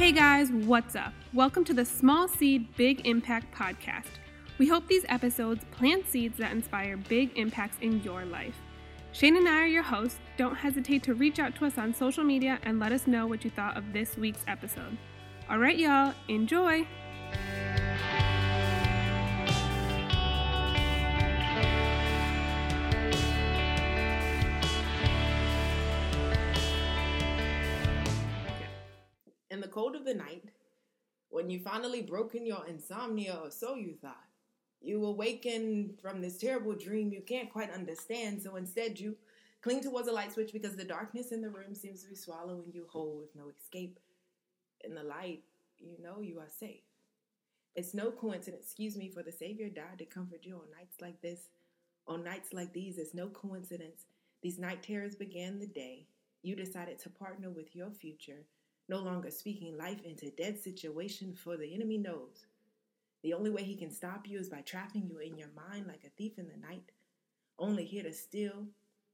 Hey guys, what's up? Welcome to the Small Seed Big Impact podcast. We hope these episodes plant seeds that inspire big impacts in your life. Shane and I are your hosts. Don't hesitate to reach out to us on social media and let us know what you thought of this week's episode. All right, y'all, enjoy! Cold of the night, when you finally broken your insomnia, or so you thought, you awaken from this terrible dream you can't quite understand, so instead you cling towards a light switch because the darkness in the room seems to be swallowing you whole with no escape. In the light, you know you are safe. It's no coincidence, excuse me, for the Savior died to comfort you on nights like this. On nights like these, it's no coincidence. These night terrors began the day you decided to partner with your future, no longer speaking life into dead situation, for the enemy knows. The only way he can stop you is by trapping you in your mind like a thief in the night, only here to steal,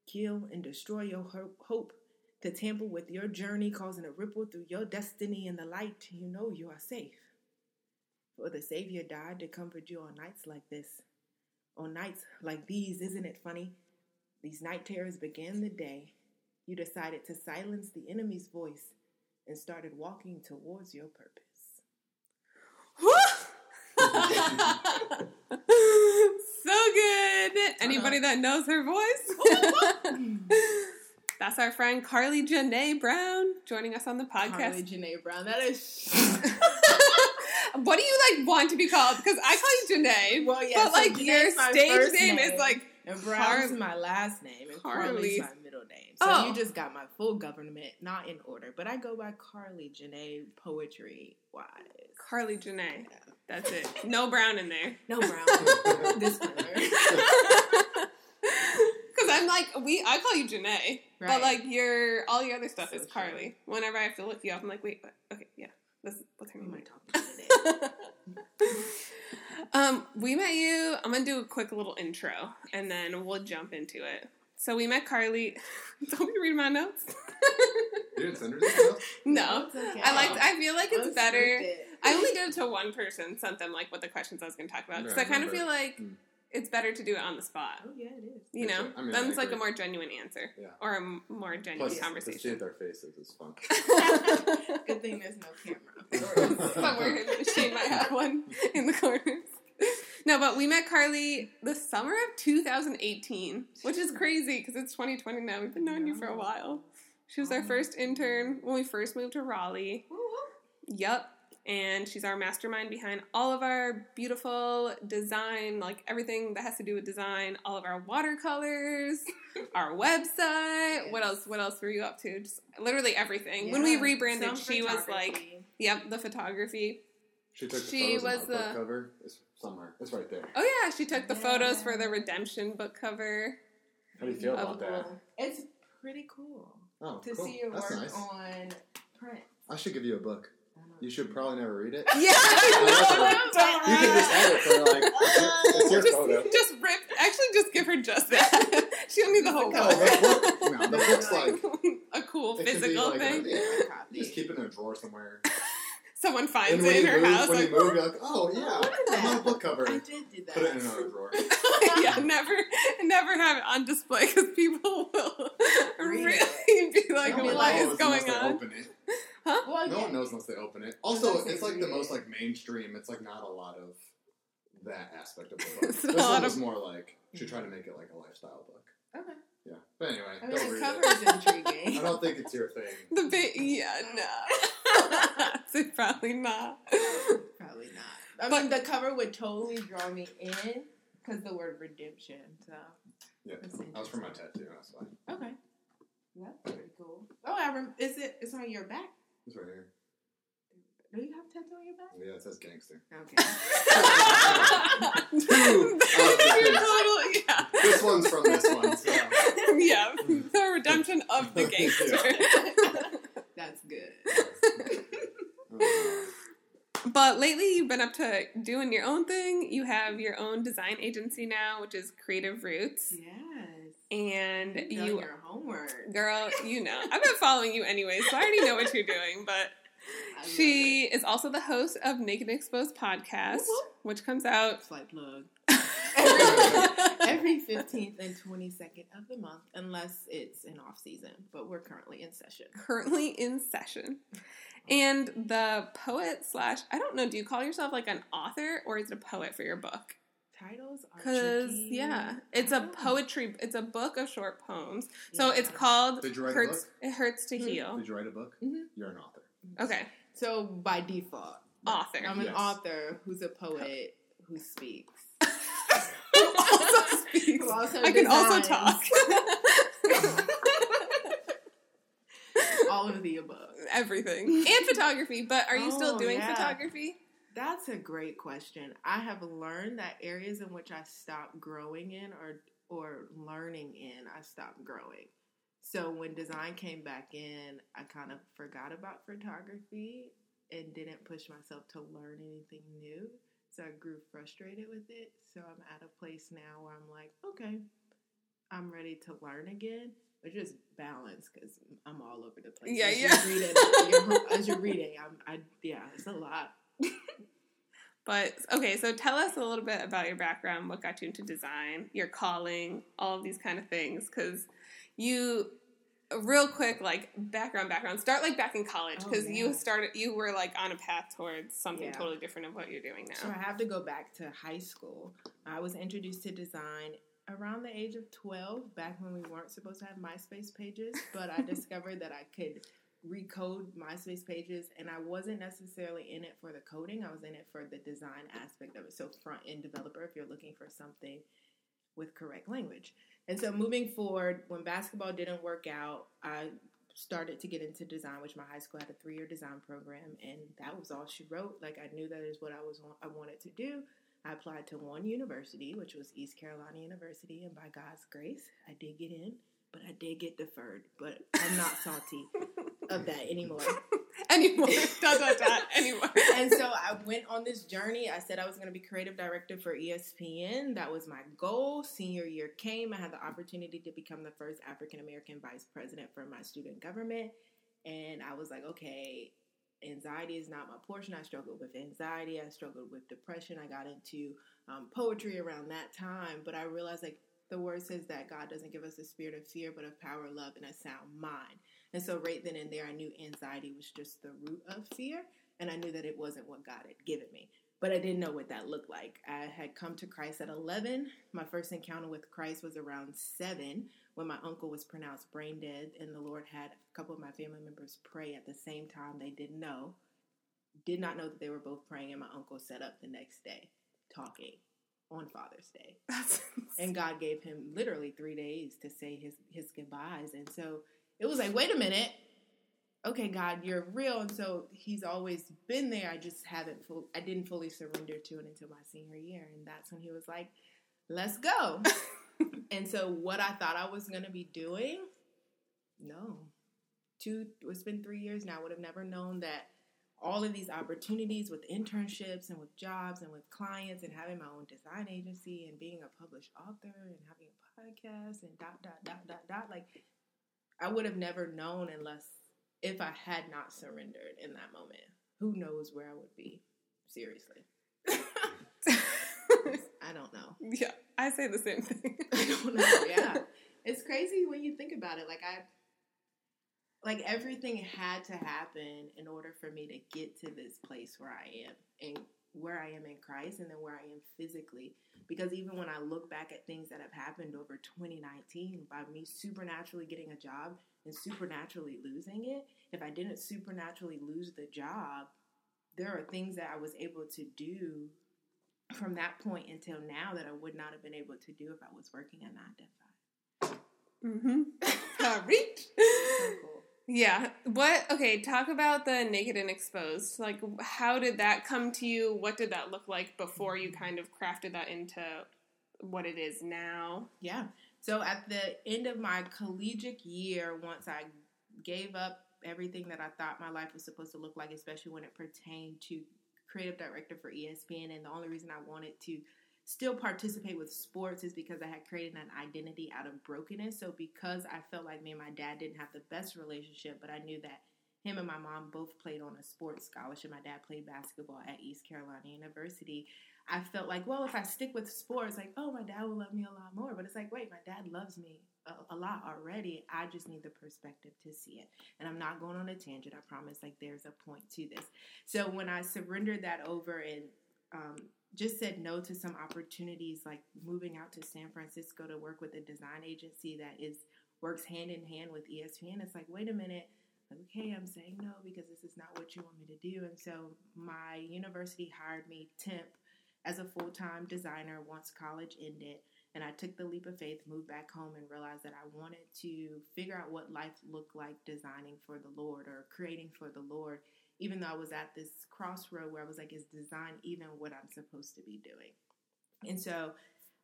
kill, and destroy your hope, to tamper with your journey, causing a ripple through your destiny in the light. You know you are safe. For the Savior died to comfort you on nights like this. On nights like these, isn't it funny? These night terrors began the day you decided to silence the enemy's voice and started walking towards your purpose. so good. Anybody uh-huh. that knows her voice? That's our friend Carly Janae Brown joining us on the podcast. Carly Janae Brown. That is. what do you like want to be called? Because I call you Janae. Well, yeah, but so like Janae's your stage name, name. is like And Brown's Car- my last name, and Carly. Carly's my middle name. So Oh. you just got my full government, not in order. But I go by Carly Janae Poetry Wise. Carly Janae. That's it. No Brown in there. No Brown. Disclaimer. Because I'm like we, I call you Janae, but Right. like your all your other stuff So is true. Carly. Whenever I have to look you up, I'm like, wait, what? okay, yeah, this what's her Who am I name? talking to today? um, we met you. I'm gonna do a quick little intro, and then we'll jump into it. So we met Carly. Don't we read my notes? You didn't send her this stuff? no, okay. I like. I feel like it's better. Unscripted. I only did it to one person. Sent them like what the questions I was going to talk about because I Right, kind of feel like Mm. it's better to do it on the spot. Oh yeah, it is. You Yeah, know, I mean, then I it's like a more genuine answer Yeah. or a m- more genuine Plus, to see conversation. their faces is fun. Good thing there's no camera. Somewhere she might have one in the corners. No, but we met Carly the summer of 2018, which is crazy because it's 2020 now. We've been knowing you for a while. She was our first intern when we first moved to Raleigh. Yep. And she's our mastermind behind all of our beautiful design, like everything that has to do with design, all of our watercolors, our website. What else? What else were you up to? Just literally everything. when we Yeah, rebranded, some she was like, photography. "Yep, the photography." She took the She photos was on the book the- cover. It's somewhere. It's right there. Oh yeah, she took the photos for the Redemption book cover. How do you feel Of about that? It's pretty cool Oh, to cool. see your That's work nice. on print. I should give you a book. You should probably never read it. Yeah, You can just have it for like. It's your just, photo. just rip. Actually, just give her just that. she don't need the whole No, book. the book. No, the book's like. a cool It can be physical like thing. A, yeah, just keep it in a drawer somewhere. Someone finds when it in her move, house. when Like, you move, you're like, oh yeah, Look at I'm on a book cover. I did do that. Put it in another drawer. yeah, never, never have it on display because people will Read really be like, No No one is knows going unless they on?" Open it. Well, No yeah. one knows unless they open it. Also, Unless it's like the most like mainstream. It's like not a lot of that aspect of the book. It's this a one lot was of- more like she tried to make it like a lifestyle book. Okay. Yeah, but anyway, I mean, don't the read cover it. is intriguing. I don't think it's your thing. The bit, yeah, no, so probably not. Probably not. I But- mean, the cover would totally draw me in because the word redemption. So Yeah, That's that was for my tattoo. That's fine. okay, that's pretty cool. Oh, I rem- is it? It's on your back. It's right here. Do you have a tattoo on your back? Yeah, it says gangster. Okay. Two of the. Total, yeah. This one's from this one. So. yeah, the redemption of the gangster. That's good. But lately, you've been up to doing your own thing. You have your own design agency now, which is Creative Roots, Yes. and done you, your homework. girl, you know, I've been following you anyway, so I already know what you're doing. But I She is also the host of Naked Exposed podcast, which comes out Slight plug. every Every 15th and 22nd of the month, unless it's an off season, but we're currently in session. currently in session. And the poet slash I don't know, do you call yourself like an author or is it a poet for your book? Titles are Because tricky. yeah, it's a don't know. poetry. It's a book of short poems. So Yeah. it's called Did you write a book? It hurts to Mhm. heal. Did you write a book? Mhm. You're an author. Okay, So by default, author. I'm an Yes. author who's a poet who speaks. who also speaks. Who also I can also talk. All of the above. Everything and photography. But are you still Oh, doing yeah. photography? That's a great question. I have learned that areas in which I stopped growing in or or learning in, I stopped growing. So when design came back in, I kind of forgot about photography and didn't push myself to learn anything new. So I grew frustrated with it. So I'm at a place now where I'm like, okay, I'm ready to learn again. But just balance because I'm all over the place. Yeah, as yeah. You're reading, you're, as you're reading, I'm, I yeah, it's a lot. But okay, so tell us a little bit about your background, what got you into design, your calling, all of these kind of things. Because you, real quick, like background, background. Start like back in college Oh, because you started, you were like on a path towards something Yeah. totally different of what you're doing now So. I have to go back to high school. I was introduced to design around the age of 12, back when we weren't supposed to have MySpace pages, but I discovered that I could recode MySpace pages and I wasn't necessarily in it for the coding, I was in it for the design aspect of it. So front end developer if you're looking for something with correct language. And so moving forward, when basketball didn't work out, I started to get into design, which my high school had a three year design program, and that was all she wrote. Like I knew that is what I was I wanted to do. I applied to one university, which was East Carolina University, and by God's grace, I did get in, but I did get deferred. But I'm not salty of that anymore. anymore, dot dot dot. Anymore. and so I went on this journey. I said I was going to be creative director for ESPN. That was my goal. Senior year came. I had the opportunity to become the first African American vice president for my student government. And I was like, okay, anxiety is not my portion. I struggled with anxiety. I struggled with depression. I got into um, poetry around that time. But I realized, like, the word says that God doesn't give us a spirit of fear, but of power, love, and a sound mind. And so, right then and there, I knew anxiety was just the root of fear, and I knew that it wasn't what God had given me. But I didn't know what that looked like. I had come to Christ at 11. My first encounter with Christ was around 7 when my uncle was pronounced brain dead, and the Lord had a couple of my family members pray at the same time. They didn't know, did not know that they were both praying, and my uncle set up the next day talking on Father's Day and God gave him literally three days to say his his goodbyes. And so it was like, wait a minute, okay, God, you're real. And so He's always been there. I just haven't full, I didn't fully surrender to it until my senior year, and that's when He was like, let's go. and so what I thought I was gonna be doing, no, two. It's been three years now. I would have never known that all of these opportunities with internships and with jobs and with clients and having my own design agency and being a published author and having a podcast and dot dot dot dot dot like I would have never known unless if I had not surrendered in that moment. Who knows where I would be? Seriously. I don't know. yeah, I say the same thing. I don't know. Yeah. It's crazy when you think about it. Like I like everything had to happen in order for me to get to this place where I am and where I am in Christ and then where I am physically. Because even when I look back at things that have happened over 2019, by me supernaturally getting a job and supernaturally losing it, if I didn't supernaturally lose the job, there are things that I was able to do from that point until now that I would not have been able to do if I was working a nine to five. mm-hmm. Reach. So cool. Yeah. What? Okay. Talk about the naked and exposed. Like, how did that come to you? What did that look like before you kind of crafted that into what it is now? Yeah. So at the end of my collegiate year, once I gave up everything that I thought my life was supposed to look like, especially when it pertained to creative director for ESPN, and the only reason I wanted to still participate with sports is because I had created an identity out of brokenness. So because I felt like me and my dad didn't have the best relationship, but I knew that him and my mom both played on a sports scholarship. My dad played basketball at East Carolina University. I felt like, well, if I stick with sports, like, oh, my dad will love me a lot more. But it's like, wait, my dad loves me a, lot already. I just need the perspective to see it. And I'm not going on a tangent. I promise. Like, there's a point to this. So when I surrendered that over and um, just said no to some opportunities, like moving out to San Francisco to work with a design agency that is works hand in hand with ESPN. It's like, wait a minute. Okay, I'm saying no because this is not what you want me to do. And so my university hired me temp as a full time designer once college ended. And I took the leap of faith, moved back home, and realized that I wanted to figure out what life looked like designing for the Lord or creating for the Lord, even though I was at this crossroad where I was like, is design even what I'm supposed to be doing? And so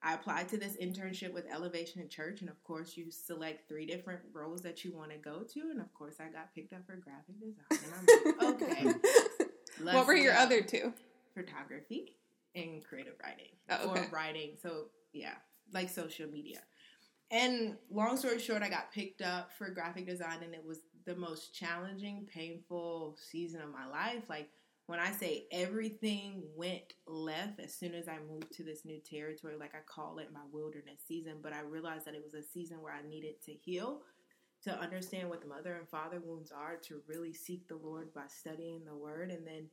I applied to this internship with Elevation Church, and of course, you select three different roles that you want to go to. And of course, I got picked up for graphic design. And I'm like, okay. what were your other two? Photography and creative writing. Oh, okay. Or writing. So, yeah, like social media. And long story short, I got picked up for graphic design, and it was the most challenging, painful season of my life. Like, when I say everything went left as soon as I moved to this new territory, like I call it my wilderness season, but I realized that it was a season where I needed to heal, to understand what the mother and father wounds are, to really seek the Lord by studying the word, and then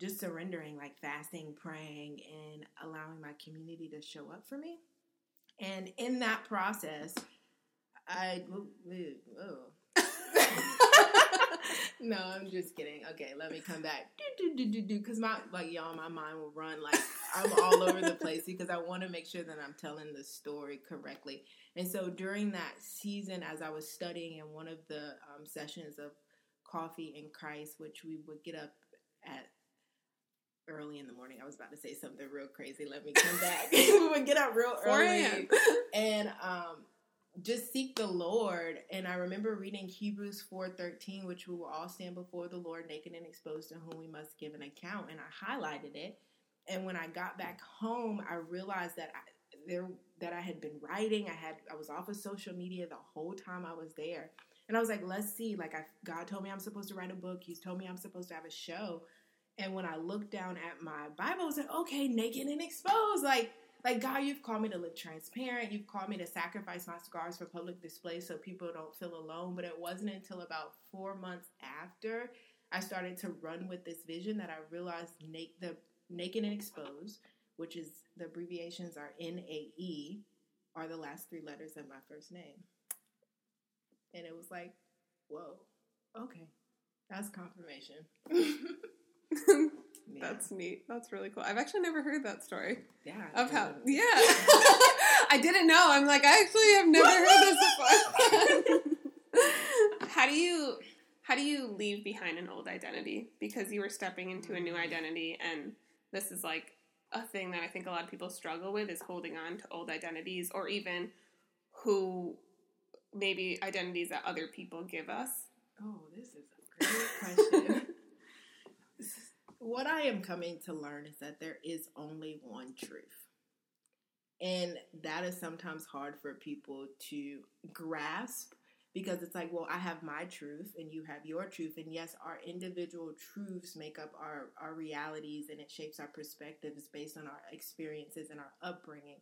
just surrendering, like fasting, praying, and allowing my community to show up for me. And in that process, I. No, I'm just kidding. Okay, let me come back. Because my like y'all, my mind will run like I'm all over the place because I want to make sure that I'm telling the story correctly. And so during that season, as I was studying in one of the um, sessions of Coffee in Christ, which we would get up at early in the morning. I was about to say something real crazy. Let me come back. we would get up real early and um, just seek the Lord. And I remember reading Hebrews four thirteen, which we will all stand before the Lord naked and exposed, to whom we must give an account. And I highlighted it. And when I got back home, I realized that I, there that I had been writing. I had I was off of social media the whole time I was there. And I was like, let's see. Like, I, God told me I'm supposed to write a book. He's told me I'm supposed to have a show. And when I looked down at my Bible, I was like, okay, naked and exposed. Like, like God, you've called me to live transparent. You've called me to sacrifice my scars for public display so people don't feel alone. But it wasn't until about four months after I started to run with this vision that I realized na- the naked and exposed, which is the abbreviations are NAE, are the last three letters of my first name. And it was like, whoa, okay, that's confirmation. That's neat. That's really cool. I've actually never heard that story. Yeah. Of how, yeah. I didn't know. I'm like, I actually have never heard this before. how do you, how do you leave behind an old identity? Because you were stepping into a new mm. identity, and this is like a thing that I think a lot of people struggle with is holding on to old identities, or even who maybe identities that other people give us. Oh, this is a great question what I am coming to learn is that there is only one truth. And that is sometimes hard for people to grasp because it's like, well, I have my truth and you have your truth. And yes, our individual truths make up our, our realities and it shapes our perspectives based on our experiences and our upbringing.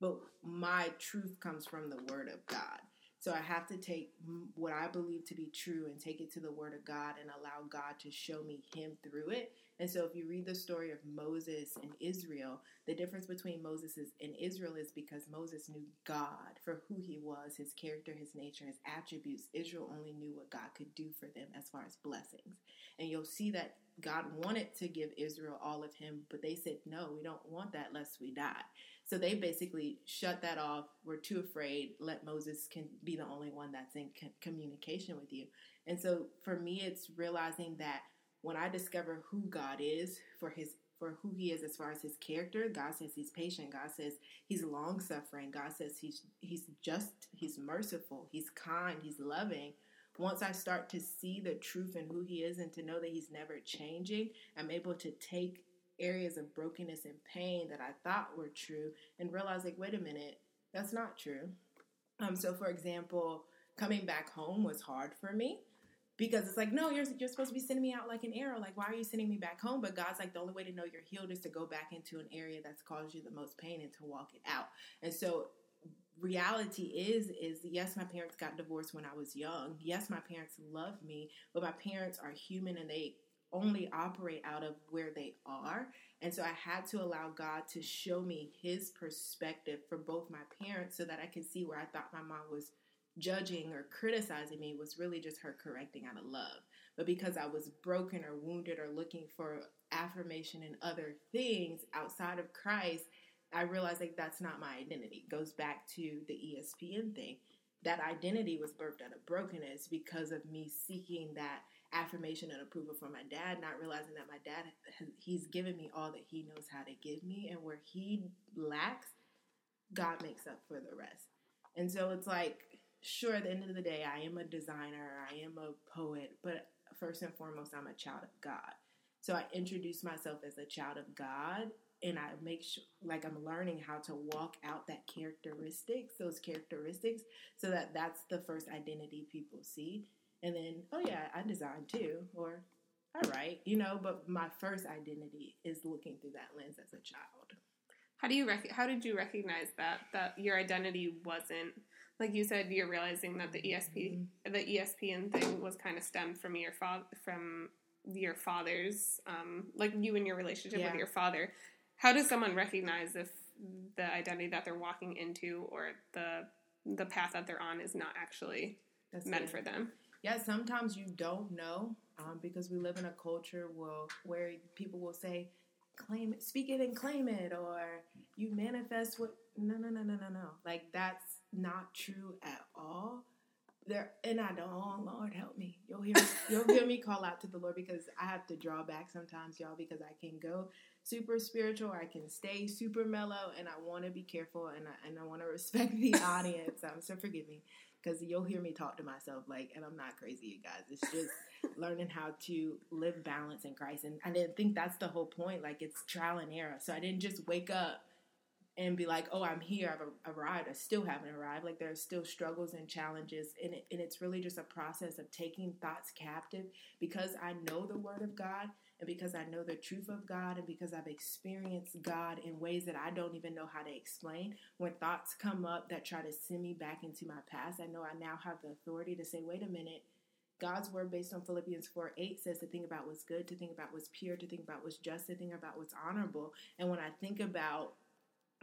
But my truth comes from the Word of God. So I have to take what I believe to be true and take it to the Word of God and allow God to show me Him through it and so, if you read the story of Moses and Israel, the difference between Moses and Israel is because Moses knew God for who he was, his character, his nature, his attributes. Israel only knew what God could do for them as far as blessings. And you'll see that God wanted to give Israel all of him, but they said, no, we don't want that lest we die. So they basically shut that off. We're too afraid. Let Moses can be the only one that's in communication with you. And so for me, it's realizing that when I discover who God is for his for who he is as far as his character, God says he's patient. God says he's long suffering. God says he's he's just, he's merciful, he's kind, he's loving. Once I start to see the truth and who he is and to know that he's never changing, I'm able to take areas of brokenness and pain that I thought were true and realize like, wait a minute, that's not true. Um, so for example, coming back home was hard for me because it's like, no, you're you're supposed to be sending me out like an arrow. Like, why are you sending me back home? But God's like, the only way to know you're healed is to go back into an area that's caused you the most pain and to walk it out. And so reality is is yes my parents got divorced when i was young yes my parents love me but my parents are human and they only operate out of where they are and so i had to allow god to show me his perspective for both my parents so that i could see where i thought my mom was judging or criticizing me was really just her correcting out of love but because i was broken or wounded or looking for affirmation in other things outside of christ I realized like that's not my identity. It goes back to the ESPN thing. That identity was birthed out of brokenness because of me seeking that affirmation and approval from my dad, not realizing that my dad he's given me all that he knows how to give me, and where he lacks, God makes up for the rest. And so it's like, sure, at the end of the day, I am a designer, I am a poet, but first and foremost, I'm a child of God. So I introduce myself as a child of God and I make sure like I'm learning how to walk out that characteristics, those characteristics, so that that's the first identity people see. And then, oh yeah, I design too, or I write, you know. But my first identity is looking through that lens as a child. How do you rec- How did you recognize that that your identity wasn't like you said? You're realizing that the ESP mm-hmm. the ESPN thing was kind of stemmed from your father from your father's um, like you and your relationship yeah. with your father how does someone recognize if the identity that they're walking into or the the path that they're on is not actually That's meant it. for them? Yeah, sometimes you don't know um, because we live in a culture where, where people will say, claim it, speak it and claim it, or you manifest what. No, no, no, no, no, no. Like, that's not true at all there and I don't oh Lord help me. You'll hear you'll hear me call out to the Lord because I have to draw back sometimes, y'all, because I can go super spiritual I can stay super mellow and I want to be careful and I, and I want to respect the audience. Um, so forgive me because you'll hear me talk to myself like and I'm not crazy, you guys. It's just learning how to live balance in Christ. And I didn't think that's the whole point. Like it's trial and error. So I didn't just wake up and be like, oh, I'm here, I've arrived. I still haven't arrived. Like there are still struggles and challenges, and, it, and it's really just a process of taking thoughts captive because I know the Word of God, and because I know the truth of God, and because I've experienced God in ways that I don't even know how to explain. When thoughts come up that try to send me back into my past, I know I now have the authority to say, wait a minute. God's word, based on Philippians 4 8, says to think about what's good, to think about what's pure, to think about what's just, to think about what's honorable. And when I think about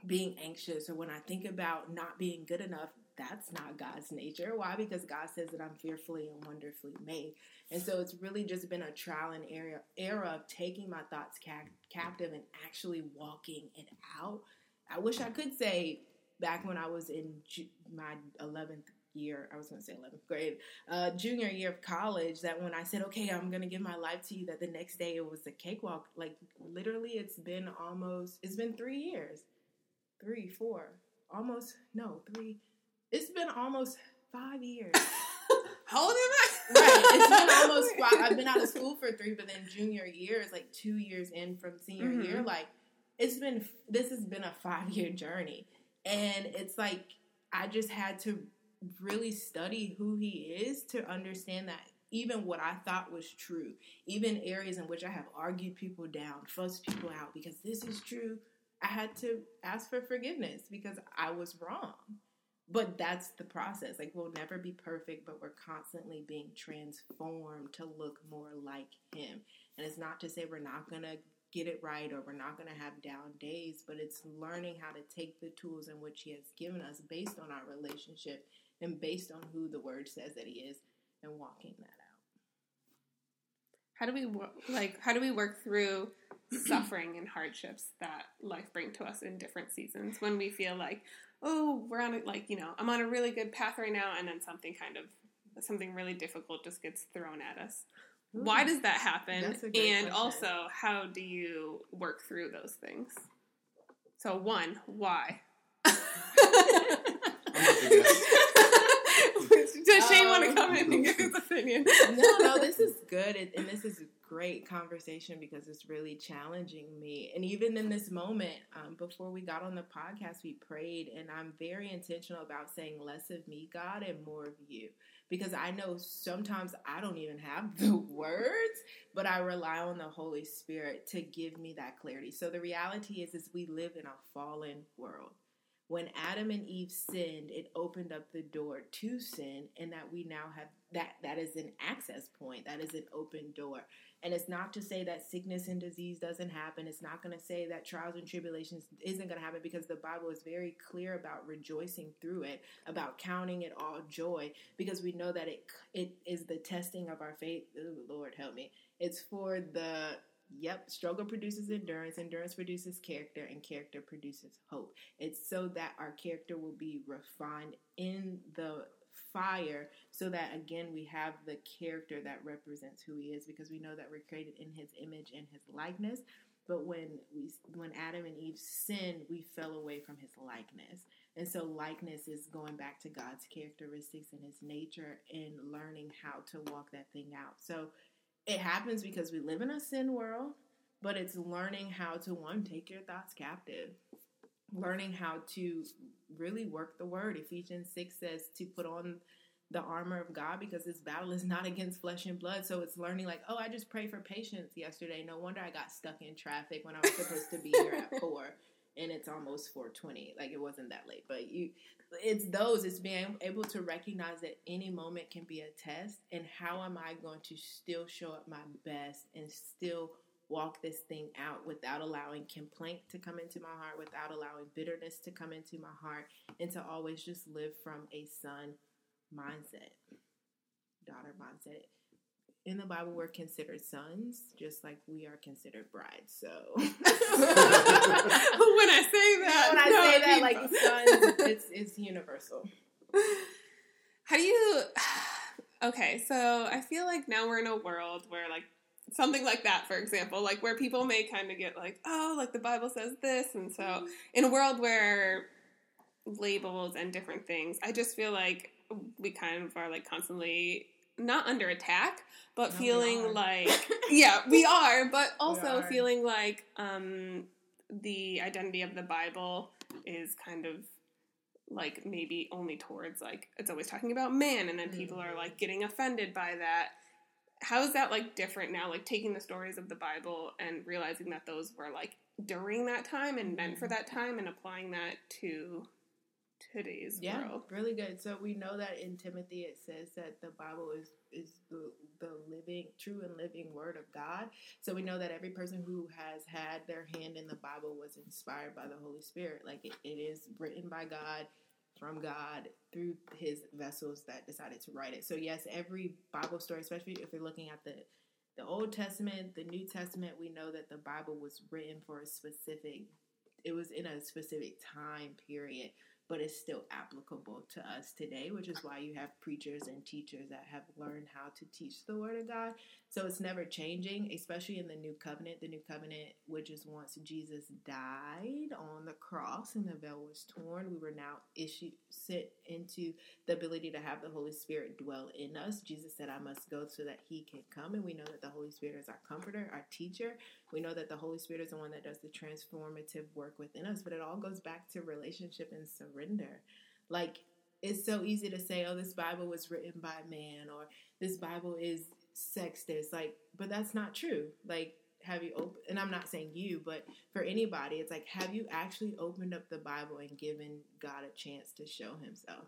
being anxious or when I think about not being good enough, that's not God's nature. Why? Because God says that I'm fearfully and wonderfully made. And so it's really just been a trial and error, era of taking my thoughts ca- captive and actually walking it out. I wish I could say back when I was in ju- my 11th year, I was going to say 11th grade, uh, junior year of college, that when I said, okay, I'm going to give my life to you, that the next day it was a cakewalk. Like literally, it's been almost, it's been three years three, four, almost no, three. It's been almost five years. How old am right. It's been almost five. I've been out of school for three, but then junior year is like two years in from senior mm-hmm. year. Like it's been this has been a five year journey. And it's like I just had to really study who he is to understand that even what I thought was true, even areas in which I have argued people down, fussed people out because this is true, I had to ask for forgiveness because I was wrong. But that's the process. Like, we'll never be perfect, but we're constantly being transformed to look more like Him. And it's not to say we're not going to get it right or we're not going to have down days, but it's learning how to take the tools in which He has given us based on our relationship and based on who the Word says that He is and walking that. How do we like? How do we work through suffering and hardships that life bring to us in different seasons when we feel like, oh, we're on a, like, you know, I'm on a really good path right now, and then something kind of, something really difficult just gets thrown at us. Ooh, Why does that happen? And question. also, how do you work through those things? So, one, why? Does Shane um, want to come in and give his opinion? no, no, this is good, and this is a great conversation because it's really challenging me. And even in this moment, um, before we got on the podcast, we prayed, and I'm very intentional about saying less of me, God, and more of you. because I know sometimes I don't even have the words, but I rely on the Holy Spirit to give me that clarity. So the reality is is we live in a fallen world. When Adam and Eve sinned, it opened up the door to sin and that we now have that that is an access point, that is an open door. And it's not to say that sickness and disease doesn't happen. It's not going to say that trials and tribulations isn't going to happen because the Bible is very clear about rejoicing through it, about counting it all joy, because we know that it it is the testing of our faith. Ooh, Lord help me. It's for the Yep, struggle produces endurance, endurance produces character, and character produces hope. It's so that our character will be refined in the fire so that again we have the character that represents who he is because we know that we're created in his image and his likeness. But when we when adam and eve sinned we fell away from his likeness. And so likeness is going back to god's characteristics and his nature and learning how to walk that thing out. So it happens because we live in a sin world but it's learning how to one take your thoughts captive learning how to really work the word. Ephesians 6 says to put on the armor of God because this battle is not against flesh and blood. So it's learning like, oh, I just prayed for patience yesterday. No wonder I got stuck in traffic when I was supposed to be here at 4 and it's almost 420. Like it wasn't that late, but you it's those it's being able to recognize that any moment can be a test and how am I going to still show up my best and still walk this thing out without allowing complaint to come into my heart, without allowing bitterness to come into my heart, and to always just live from a son mindset, daughter mindset. In the Bible, we're considered sons, just like we are considered brides. So when I say that, when I no, say that, like sons, it's it's universal. How do you? Okay, so I feel like now we're in a world where like something like that for example like where people may kind of get like oh like the bible says this and so mm-hmm. in a world where labels and different things i just feel like we kind of are like constantly not under attack but no, feeling like yeah we are but also are. feeling like um the identity of the bible is kind of like maybe only towards like it's always talking about man and then people mm-hmm. are like getting offended by that how is that like different now like taking the stories of the bible and realizing that those were like during that time and meant for mm-hmm. that time and applying that to today's yeah, world. really good. So we know that in timothy it says that the bible is is the, the living true and living word of god. So we know that every person who has had their hand in the bible was inspired by the holy spirit. Like it, it is written by god from God through his vessels that decided to write it. So yes, every Bible story, especially if you're looking at the the Old Testament, the New Testament, we know that the Bible was written for a specific it was in a specific time period but it's still applicable to us today, which is why you have preachers and teachers that have learned how to teach the Word of God. So it's never changing, especially in the New Covenant. The New Covenant, which is once Jesus died on the cross and the veil was torn, we were now issued sent into the ability to have the Holy Spirit dwell in us. Jesus said, I must go so that He can come. And we know that the Holy Spirit is our comforter, our teacher. We know that the Holy Spirit is the one that does the transformative work within us, but it all goes back to relationship and surrender. Like, it's so easy to say, oh, this Bible was written by man, or this Bible is sexist. Like, but that's not true. Like, have you opened, and I'm not saying you, but for anybody, it's like, have you actually opened up the Bible and given God a chance to show himself?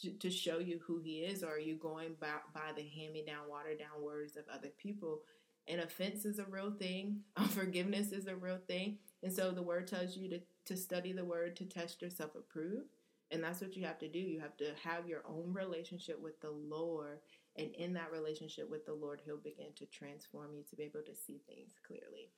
To, to show you who he is, or are you going by, by the hand me down, watered down words of other people and offense is a real thing. Unforgiveness is a real thing. And so the word tells you to, to study the word to test yourself approved. And that's what you have to do. You have to have your own relationship with the Lord. And in that relationship with the Lord, He'll begin to transform you to be able to see things clearly.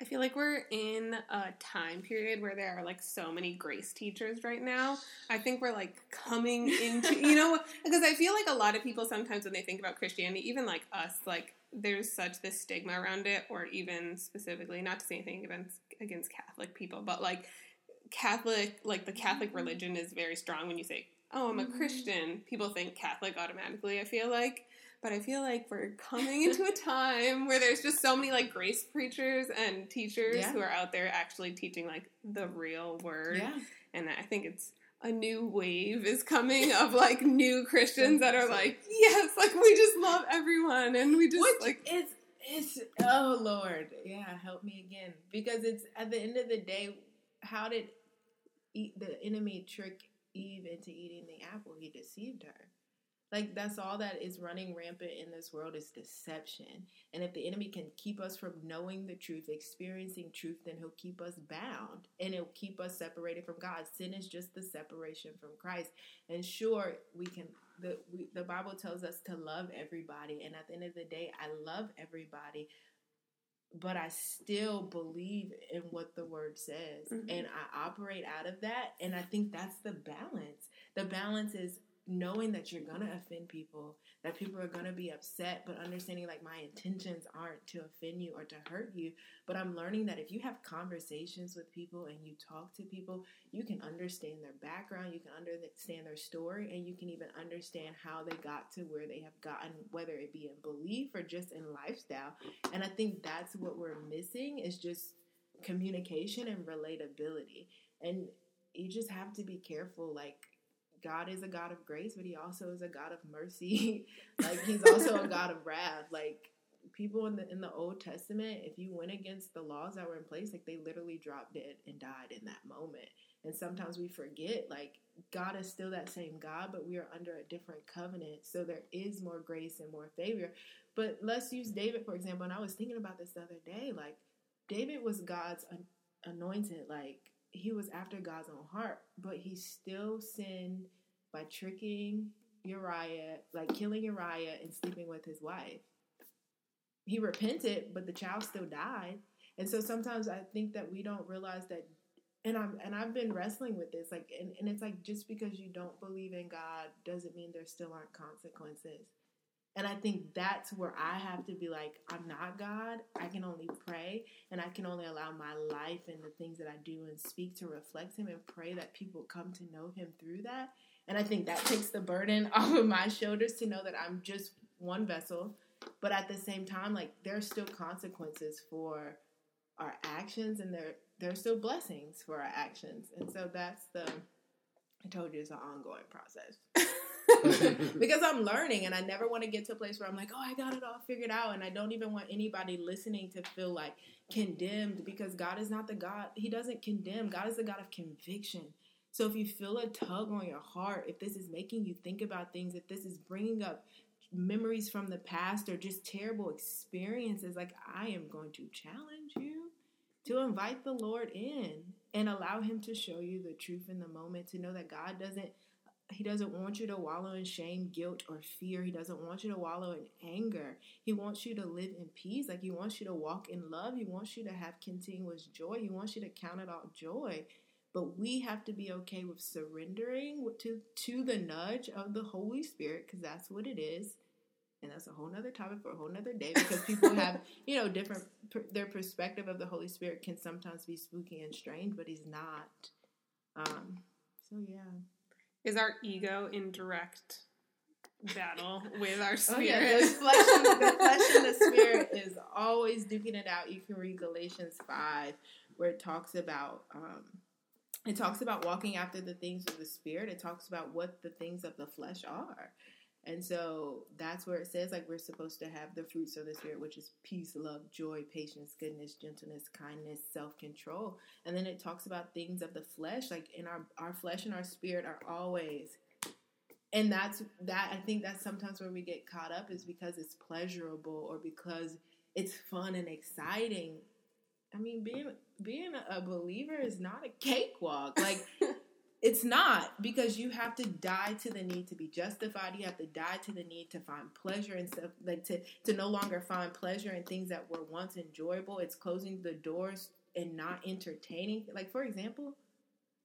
I feel like we're in a time period where there are like so many grace teachers right now. I think we're like coming into, you know, because I feel like a lot of people sometimes when they think about Christianity, even like us, like there's such this stigma around it, or even specifically, not to say anything against against Catholic people, but like Catholic, like the Catholic mm-hmm. religion is very strong. When you say, "Oh, I'm a mm-hmm. Christian," people think Catholic automatically. I feel like, but I feel like we're coming into a time where there's just so many like grace preachers and teachers yeah. who are out there actually teaching like the real word. Yeah. And I think it's a new wave is coming of like new Christians that are like, yes, like we just love everyone and we just Which like it's it's oh Lord, yeah, help me again because it's at the end of the day, how did the enemy trick Eve into eating the apple? He deceived her. Like that's all that is running rampant in this world is deception. And if the enemy can keep us from knowing the truth, experiencing truth, then he'll keep us bound and it'll keep us separated from God. Sin is just the separation from Christ. And sure, we can the we, the Bible tells us to love everybody, and at the end of the day, I love everybody, but I still believe in what the word says, Mhm. and I operate out of that. And I think that's the balance. The balance is knowing that you're gonna offend people, that people are gonna be upset, but understanding like my intentions aren't to offend you or to hurt you. But I'm learning that if you have conversations with people and you talk to people, you can understand their background, you can understand their story, and you can even understand how they got to where they have gotten, whether it be in belief or just in lifestyle. And I think that's what we're missing is just communication and relatability. And you just have to be careful, like God is a God of grace, but He also is a God of mercy. like He's also a God of wrath. Like people in the in the Old Testament, if you went against the laws that were in place, like they literally dropped dead and died in that moment. And sometimes we forget, like God is still that same God, but we are under a different covenant, so there is more grace and more favor. But let's use David for example. And I was thinking about this the other day, like David was God's an- anointed, like he was after God's own heart, but he still sinned by tricking Uriah, like killing Uriah and sleeping with his wife. He repented, but the child still died. And so sometimes I think that we don't realize that and I'm and I've been wrestling with this, like and, and it's like just because you don't believe in God doesn't mean there still aren't consequences. And I think that's where I have to be like, I'm not God. I can only pray and I can only allow my life and the things that I do and speak to reflect Him and pray that people come to know Him through that. And I think that takes the burden off of my shoulders to know that I'm just one vessel. But at the same time, like there's still consequences for our actions and there there's still blessings for our actions. And so that's the I told you it's an ongoing process. because I'm learning and I never want to get to a place where I'm like, oh, I got it all figured out. And I don't even want anybody listening to feel like condemned because God is not the God, He doesn't condemn. God is the God of conviction. So if you feel a tug on your heart, if this is making you think about things, if this is bringing up memories from the past or just terrible experiences, like I am going to challenge you to invite the Lord in and allow Him to show you the truth in the moment, to know that God doesn't he doesn't want you to wallow in shame, guilt, or fear. He doesn't want you to wallow in anger. He wants you to live in peace. Like he wants you to walk in love. He wants you to have continuous joy. He wants you to count it all joy. But we have to be okay with surrendering to, to the nudge of the Holy Spirit because that's what it is. And that's a whole nother topic for a whole nother day because people have, you know, different, their perspective of the Holy Spirit can sometimes be spooky and strange, but he's not. Um, so, yeah is our ego in direct battle with our spirit. Oh, yeah. the, flesh and, the flesh and the spirit is always duking it out. You can read Galatians 5 where it talks about um, it talks about walking after the things of the spirit. It talks about what the things of the flesh are. And so that's where it says like we're supposed to have the fruits of the spirit, which is peace, love, joy, patience, goodness, gentleness, kindness, self-control. And then it talks about things of the flesh, like in our our flesh and our spirit are always and that's that I think that's sometimes where we get caught up is because it's pleasurable or because it's fun and exciting. I mean, being being a believer is not a cakewalk. Like it's not because you have to die to the need to be justified. You have to die to the need to find pleasure and stuff like to to no longer find pleasure in things that were once enjoyable. It's closing the doors and not entertaining. Like for example,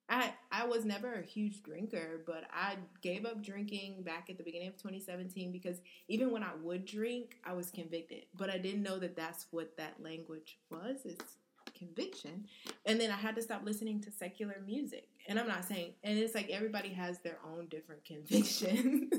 I I was never a huge drinker, but I gave up drinking back at the beginning of 2017 because even when I would drink, I was convicted. But I didn't know that that's what that language was. It's conviction. And then I had to stop listening to secular music. And I'm not saying, and it's like everybody has their own different conviction.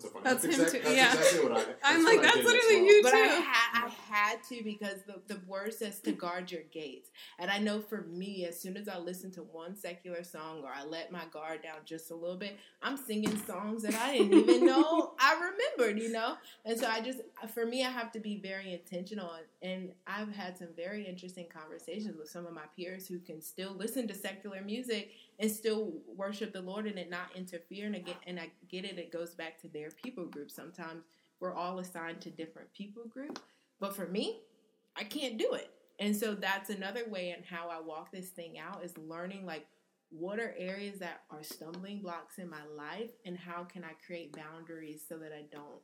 That's, so funny. That's that's, him exact, too, that's yeah. exactly what I. I'm like, what I that's literally well. you but too. I, ha- I had to because the, the word says to guard your gates. And I know for me, as soon as I listen to one secular song or I let my guard down just a little bit, I'm singing songs that I didn't even know I remembered, you know? And so I just, for me, I have to be very intentional. And I've had some very interesting conversations with some of my peers who can still listen to secular music and still worship the Lord and it not interfere. And again, and I get it, it goes back to their people group. Sometimes we're all assigned to different people groups. But for me, I can't do it. And so that's another way in how I walk this thing out is learning like what are areas that are stumbling blocks in my life and how can I create boundaries so that I don't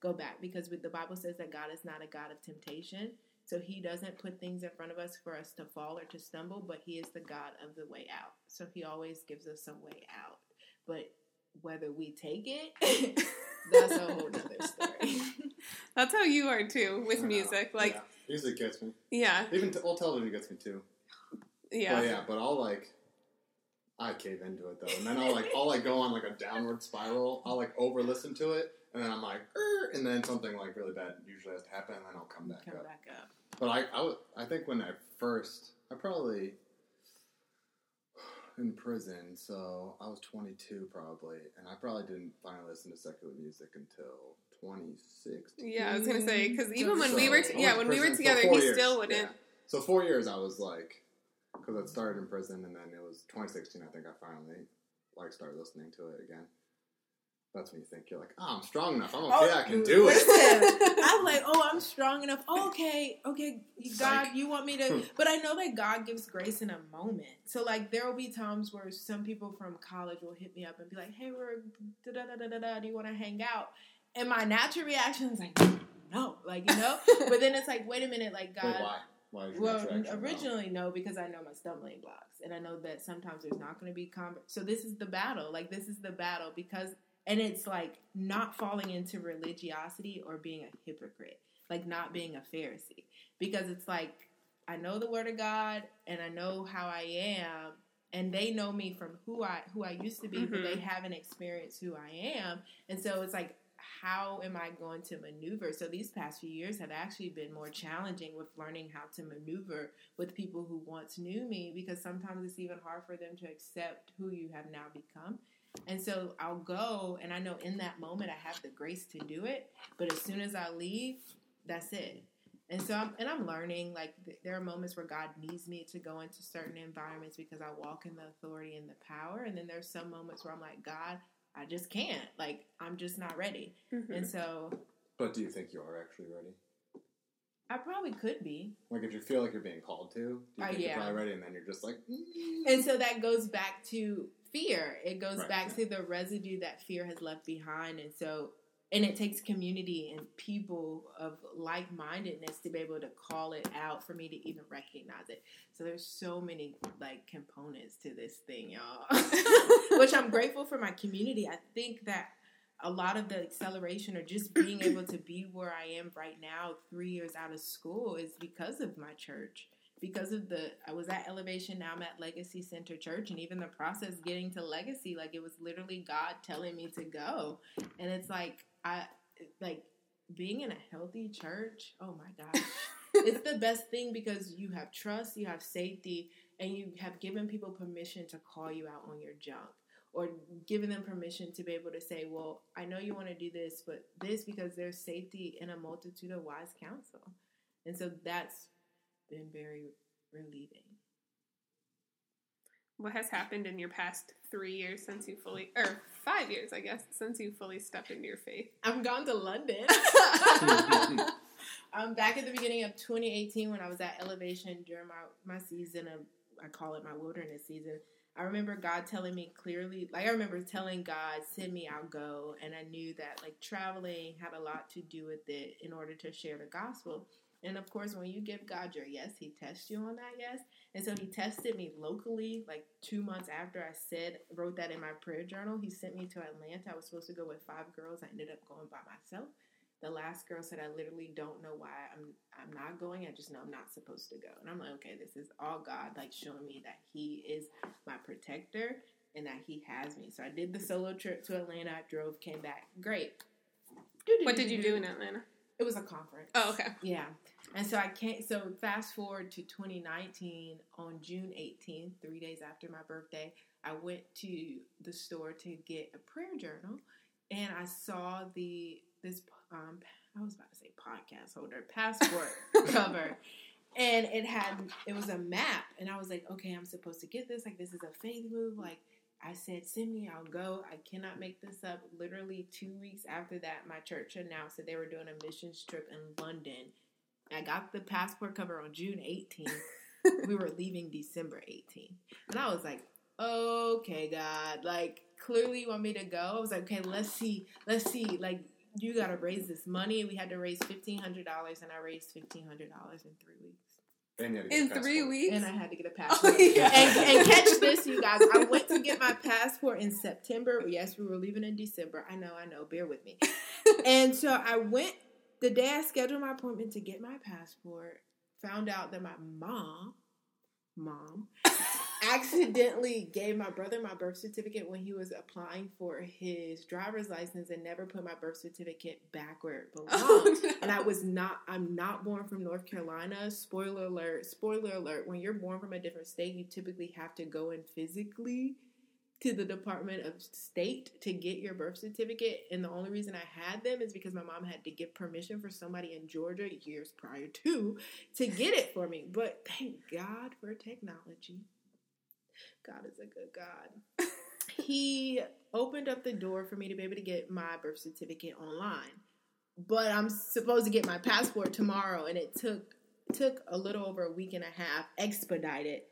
go back because with the Bible says that God is not a God of temptation. So he doesn't put things in front of us for us to fall or to stumble, but he is the God of the way out. So he always gives us some way out. But whether we take it, that's a whole other story. That's how you are too with music. Like, yeah. music gets me. yeah, Even t- old television gets me too. yeah. But yeah, but I'll like, I cave into it though, and then I'll like, I'll like go on like a downward spiral. I'll like over listen to it, and then I'm like, and then something like really bad usually has to happen, and then I'll come back Come up. back up. But I, I, I think when I first, I probably in prison, so I was 22 probably, and I probably didn't finally listen to secular music until 2016. Yeah, I was gonna say because mm-hmm. even when we were, I t- went yeah, when we were together, he years, still wouldn't. yeah. So four years, I was like, because I started in prison, and then it was 2016. I think I finally like started listening to it again. That's when you think you're like, oh, I'm strong enough. I'm oh, okay. I can do it. I'm like, oh, I'm strong enough. Oh, okay, okay, God, Psych. you want me to? Hmm. But I know that God gives grace in a moment. So like, there will be times where some people from college will hit me up and be like, hey, we're da da da da da. Do you want to hang out? And my natural reaction is like, no, like you know. but then it's like, wait a minute, like God. Wait, why? Why Well, originally no, because I know my stumbling blocks, and I know that sometimes there's not going to be conver- So this is the battle. Like this is the battle because, and it's like not falling into religiosity or being a hypocrite, like not being a Pharisee, because it's like I know the Word of God and I know how I am, and they know me from who I who I used to be, but Mhm. they haven't experienced who I am, and so it's like how am I going to maneuver? So these past few years have actually been more challenging with learning how to maneuver with people who once knew me because sometimes it's even hard for them to accept who you have now become. And so I'll go and I know in that moment I have the grace to do it, but as soon as I leave, that's it. And so I'm and I'm learning like th- there are moments where God needs me to go into certain environments because I walk in the authority and the power and then there's some moments where I'm like God, I just can't. Like I'm just not ready. Mhm. And so But do you think you are actually ready? I probably could be. Like, if you feel like you're being called to, do you Uh, yeah. you're probably ready? And then you're just like, mm. And so that goes back to fear. It goes Right. back to the residue that fear has left behind. And so, and it takes community and people of like mindedness to be able to call it out for me to even recognize it. So there's so many like components to this thing, y'all. Which I'm grateful for my community. I think that a lot of the acceleration or just being able to be where I am right now, three years out of school, is because of my church because of the I was at Elevation, now I'm at Legacy Center Church, and even the process getting to Legacy, like it was literally God telling me to go, and it's like I like being in a healthy church. Oh my gosh, it's the best thing because you have trust, you have safety, and you have given people permission to call you out on your junk. Or giving them permission to be able to say, Well, I know you want to do this, but this because there's safety in a multitude of wise counsel. And so that's been very relieving. What has happened in your past three years since you fully, or five years, I guess, since you fully stepped into your faith? I'm gone to London. I'm um, back at the beginning of 2018 when I was at Elevation during my, my season of, I call it my wilderness season. I remember God telling me clearly, like I remember telling God, send me, I'll go. And I knew that like traveling had a lot to do with it in order to share the gospel. And of course, when you give God your yes, He tests you on that yes. And so He tested me locally, like two months after I said, wrote that in my prayer journal. He sent me to Atlanta. I was supposed to go with five girls. I ended up going by myself. The last girl said, "I literally don't know why I'm I'm not going. I just know I'm not supposed to go." And I'm like, "Okay, this is all God, like showing me that He is my protector and that He has me." So I did the solo trip to Atlanta. I drove, came back, great. What did you do in Atlanta? It was a conference. Oh, okay. Yeah. And so I can't. So fast forward to 2019 on June 18th, three days after my birthday, I went to the store to get a prayer journal, and I saw the this um I was about to say podcast holder passport cover, and it had it was a map, and I was like, okay, I'm supposed to get this. Like this is a faith move. Like I said, send me, I'll go. I cannot make this up. Literally two weeks after that, my church announced that they were doing a missions trip in London. I got the passport cover on June 18th. we were leaving December 18th. And I was like, okay, God, like clearly you want me to go. I was like, okay, let's see, let's see. Like you gotta raise this money. We had to raise fifteen hundred dollars and I raised fifteen hundred dollars in three weeks. In a three weeks. And I had to get a Oh, passport. yeah. and, and catch this, you guys. I went to get my passport in September. Yes, we were leaving in December. I know, I know. Bear with me. and so I went the day I scheduled my appointment to get my passport. Found out that my mom, mom, accidentally gave my brother my birth certificate when he was applying for his driver's license and never put my birth certificate back where it belonged. Oh, no. And I was not, I'm not born from North Carolina. Spoiler alert, spoiler alert. When you're born from a different state, you typically have to go in physically to the Department of State to get your birth certificate. And the only reason I had them is because my mom had to get permission for somebody in Georgia years prior to to get it for me. But thank God for technology. God is a good God. he opened up the door for me to be able to get my birth certificate online but I'm supposed to get my passport tomorrow, and it took took a little over a week and a half expedited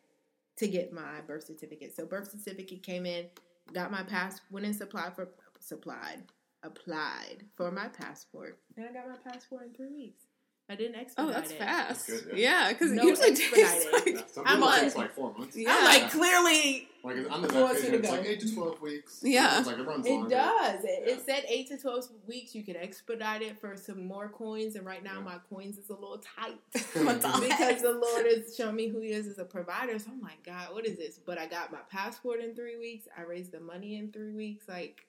to get my birth certificate. So birth certificate came in, got my pass, went and supplied for supplied applied for my passport, and I got my passport in three weeks. I didn't Oh, expedite that's it. fast. That's good, yeah, because No it usually takes like Yeah, some I'm like- like four months. Yeah. I'm like clearly Like I'm the Wants that It's like eight to twelve weeks. Yeah. It's like it runs It longer. does. It, Yeah. it said eight to twelve weeks. You can expedite it for some more coins, and right now Yeah. my coins is a little tight because the Lord has shown me who He is as a provider. So I'm like, God, what is this? But I got my passport in three weeks. I raised the money in three weeks. Like,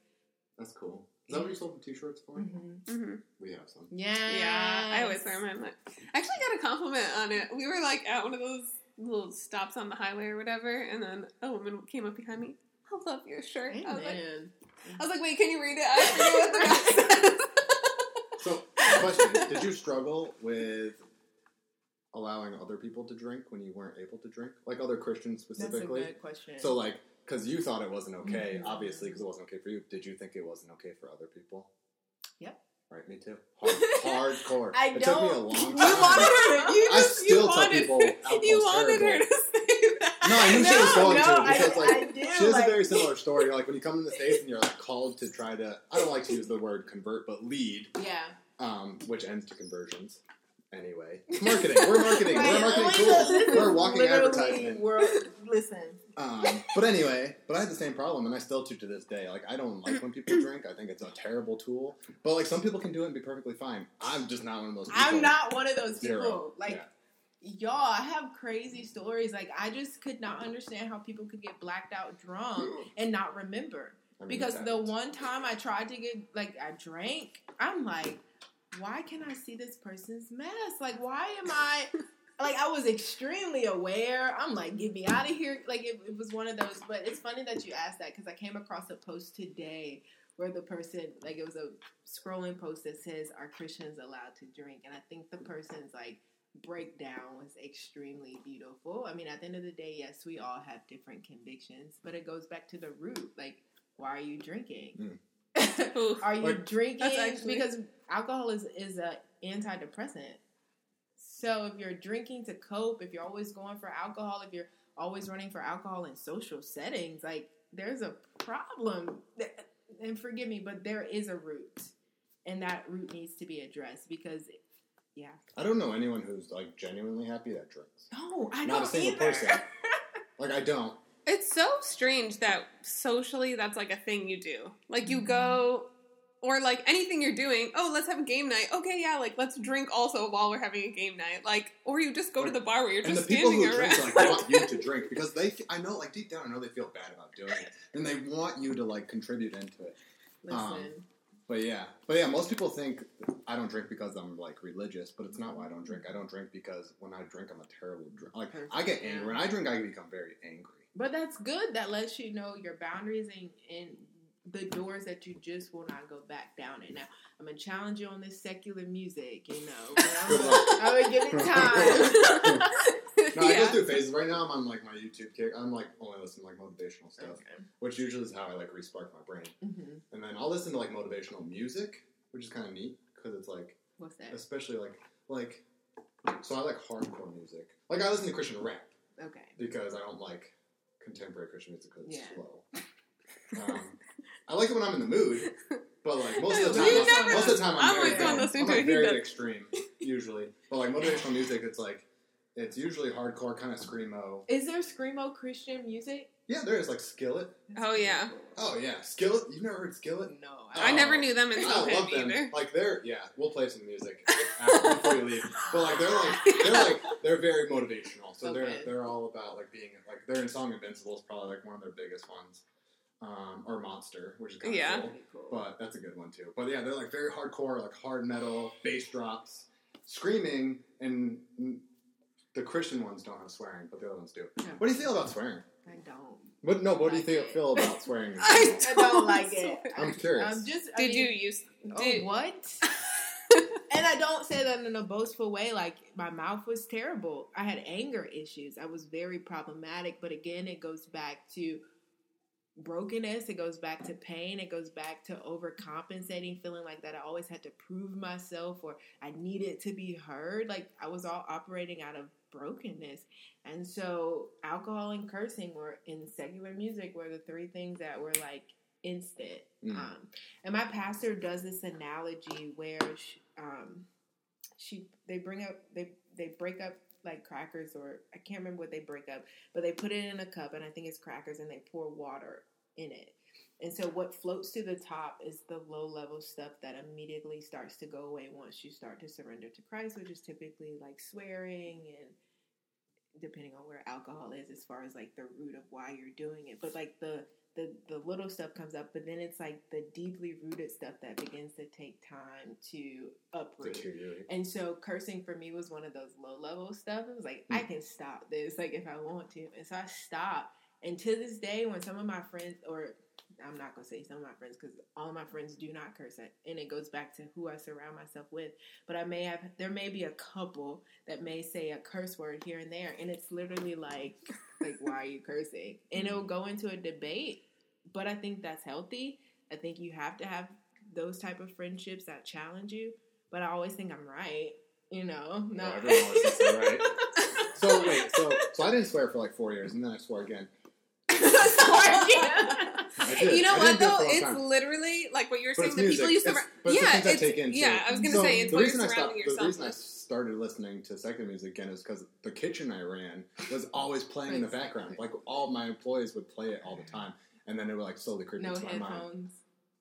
That's cool. Is that what you sold the t-shirts for? mhm. hmm We have some. yeah, Yeah, I always wear mine. I actually got a compliment on it. We were like at one of those little stops on the highway or whatever, and then a woman came up behind me. I love your shirt. I was like, Amen. I was like, wait, can you read it? I forget what the rest says. So, question: Did you struggle with allowing other people to drink when you weren't able to drink, like other Christians That's a specifically? good question. So, like, because you thought it wasn't okay, Mhm. obviously, because it wasn't okay for you. Did you think it wasn't okay for other people? Yep. Right, me too. Hard, hardcore. I it took me a don't- long You time. wanted her. You I still you tell wanted, people you wanted her to say that. No, I knew she was going no, to I- because like I do, she has like- a very similar story. Like when you come to the states and you're like called to try to I don't like to use the word convert, but lead, yeah. um, which ends to conversions. Anyway, it's marketing. We're marketing. We're Right, marketing like, tools. We're walking advertisement. We're, listen, Um, but anyway, but I had the same problem, and I still do to this day. Like I don't like when people drink. I think it's a terrible tool. But like some people can do it and be perfectly fine. I'm just not one of those. people. I'm not one of those people. Zero. Like, Yeah. y'all, I have crazy stories. Like, I just could not understand how people could get blacked out drunk and not remember. I mean, Because the one time I tried to get, like, I drank, I'm like, why can I see this person's mess? Like, why am I. Like I was extremely aware. I'm like, get me out of here. Like it, it was one of those. But it's funny that you asked that because I came across a post today where the person, like, it was a scrolling post that says, "Are Christians allowed to drink?" And I think the person's like breakdown was extremely beautiful. I mean, at the end of the day, yes, we all have different convictions, but it goes back to the root. Like, why are you drinking? Oof. are you Like- drinking actually- because alcohol is is a antidepressant? So if you're drinking to cope, if you're always going for alcohol, if you're always running for alcohol in social settings, like there's a problem. And forgive me, but there is a root, and that root needs to be addressed because, yeah. I don't know anyone who's like genuinely happy that drinks. No, I Not a don't single either. person. Like I don't. It's so strange that socially that's like a thing you do. Like Mm-hmm. you go or like anything you're doing, oh, let's have a game night. Okay, yeah, like let's drink also while we're having a game night. Like or you just go to the bar where you're and the just people who around. drink like want you to drink because they I know like deep down I know they feel bad about doing it and they want you to like contribute into it. Listen, Um, But yeah, but yeah, most people think I don't drink because I'm like religious, but it's not why I don't drink. I don't drink because when I drink, I'm a terrible drink. Like I get angry when I drink. I become very angry. But that's good. That lets you know your boundaries and, and the doors that you just will not go back down in. Now, I'm gonna challenge you on this secular music, you know. I'm gonna give it time. no, I go through phases. Right now, I'm on like my YouTube kick. I'm like only listening to like motivational stuff, okay. which usually is how I like respark my brain. Mm-hmm. And then I'll listen to like motivational music, which is kind of neat because it's like what's that? Especially like like so I like hardcore music. Like I listen to Christian rap. Okay. Because I don't like contemporary Christian music because it's yeah. slow. Um, I like it when I'm in the mood, but like most of the time, never, most of the time I'm, I'm very, like, I'm like very extreme usually. But like motivational music, it's like it's usually hardcore, kind of screamo. Is there screamo Christian music? Yeah, there is like Skillet. Oh yeah. Oh yeah, Skillet. You've never heard Skillet? No, I, I never knew them in I love them. Either. Like they're yeah, we'll play some music after, before you leave. But like they're like they're like they're very motivational. So okay. they're they're all about like being like they're in song Invincible is probably like one of their biggest ones um, or Monster, which is kind of yeah. cool, cool. But that's a good one too. But yeah, they're like very hardcore, like hard metal, bass drops, screaming, and the Christian ones don't have swearing, but the other ones do. Yeah. What do you feel about swearing? I don't. What no? What like do you think, feel about swearing? I, don't, I don't like it. I'm curious. I'm just. I did mean, you use? Oh, did, oh, what? and I don't say that in a boastful way. Like my mouth was terrible. I had anger issues. I was very problematic. But again, it goes back to brokenness. It goes back to pain. It goes back to overcompensating, feeling like that I always had to prove myself or I needed to be heard. Like I was all operating out of brokenness. And so alcohol and cursing were in secular music were the three things that were like instant. Mm. Um, and my pastor does this analogy where she, um, she they bring up they they break up like crackers or I can't remember what they break up, but they put it in a cup and I think it's crackers and they pour water in it. And so what floats to the top is the low level stuff that immediately starts to go away once you start to surrender to Christ, which is typically like swearing and depending on where alcohol is as far as like the root of why you're doing it. But like the the the little stuff comes up, but then it's like the deeply rooted stuff that begins to take time to uproot. And so cursing for me was one of those low level stuff. It was like mm. I can stop this, like if I want to, and so I stopped. And to this day, when some of my friends, or I'm not gonna say some of my friends because all my friends do not curse, and it goes back to who I surround myself with. But I may have, there may be a couple that may say a curse word here and there, and it's literally like, like why are you cursing? And it'll go into a debate. But I think that's healthy. I think you have to have those type of friendships that challenge you. But I always think I'm right. You know, no. everyone always thinks they're right. so wait, so so I didn't swear for like four years, and then I swore again you know what though? It's time. literally like what you're saying. The people you surround. Yeah, it's, yeah. I was gonna so say it's the reason I stopped, The reason I started listening to secular music again is because the kitchen I ran was always playing in the background. Like all my employees would play it all the time, and then it would like slowly creep no into my mind.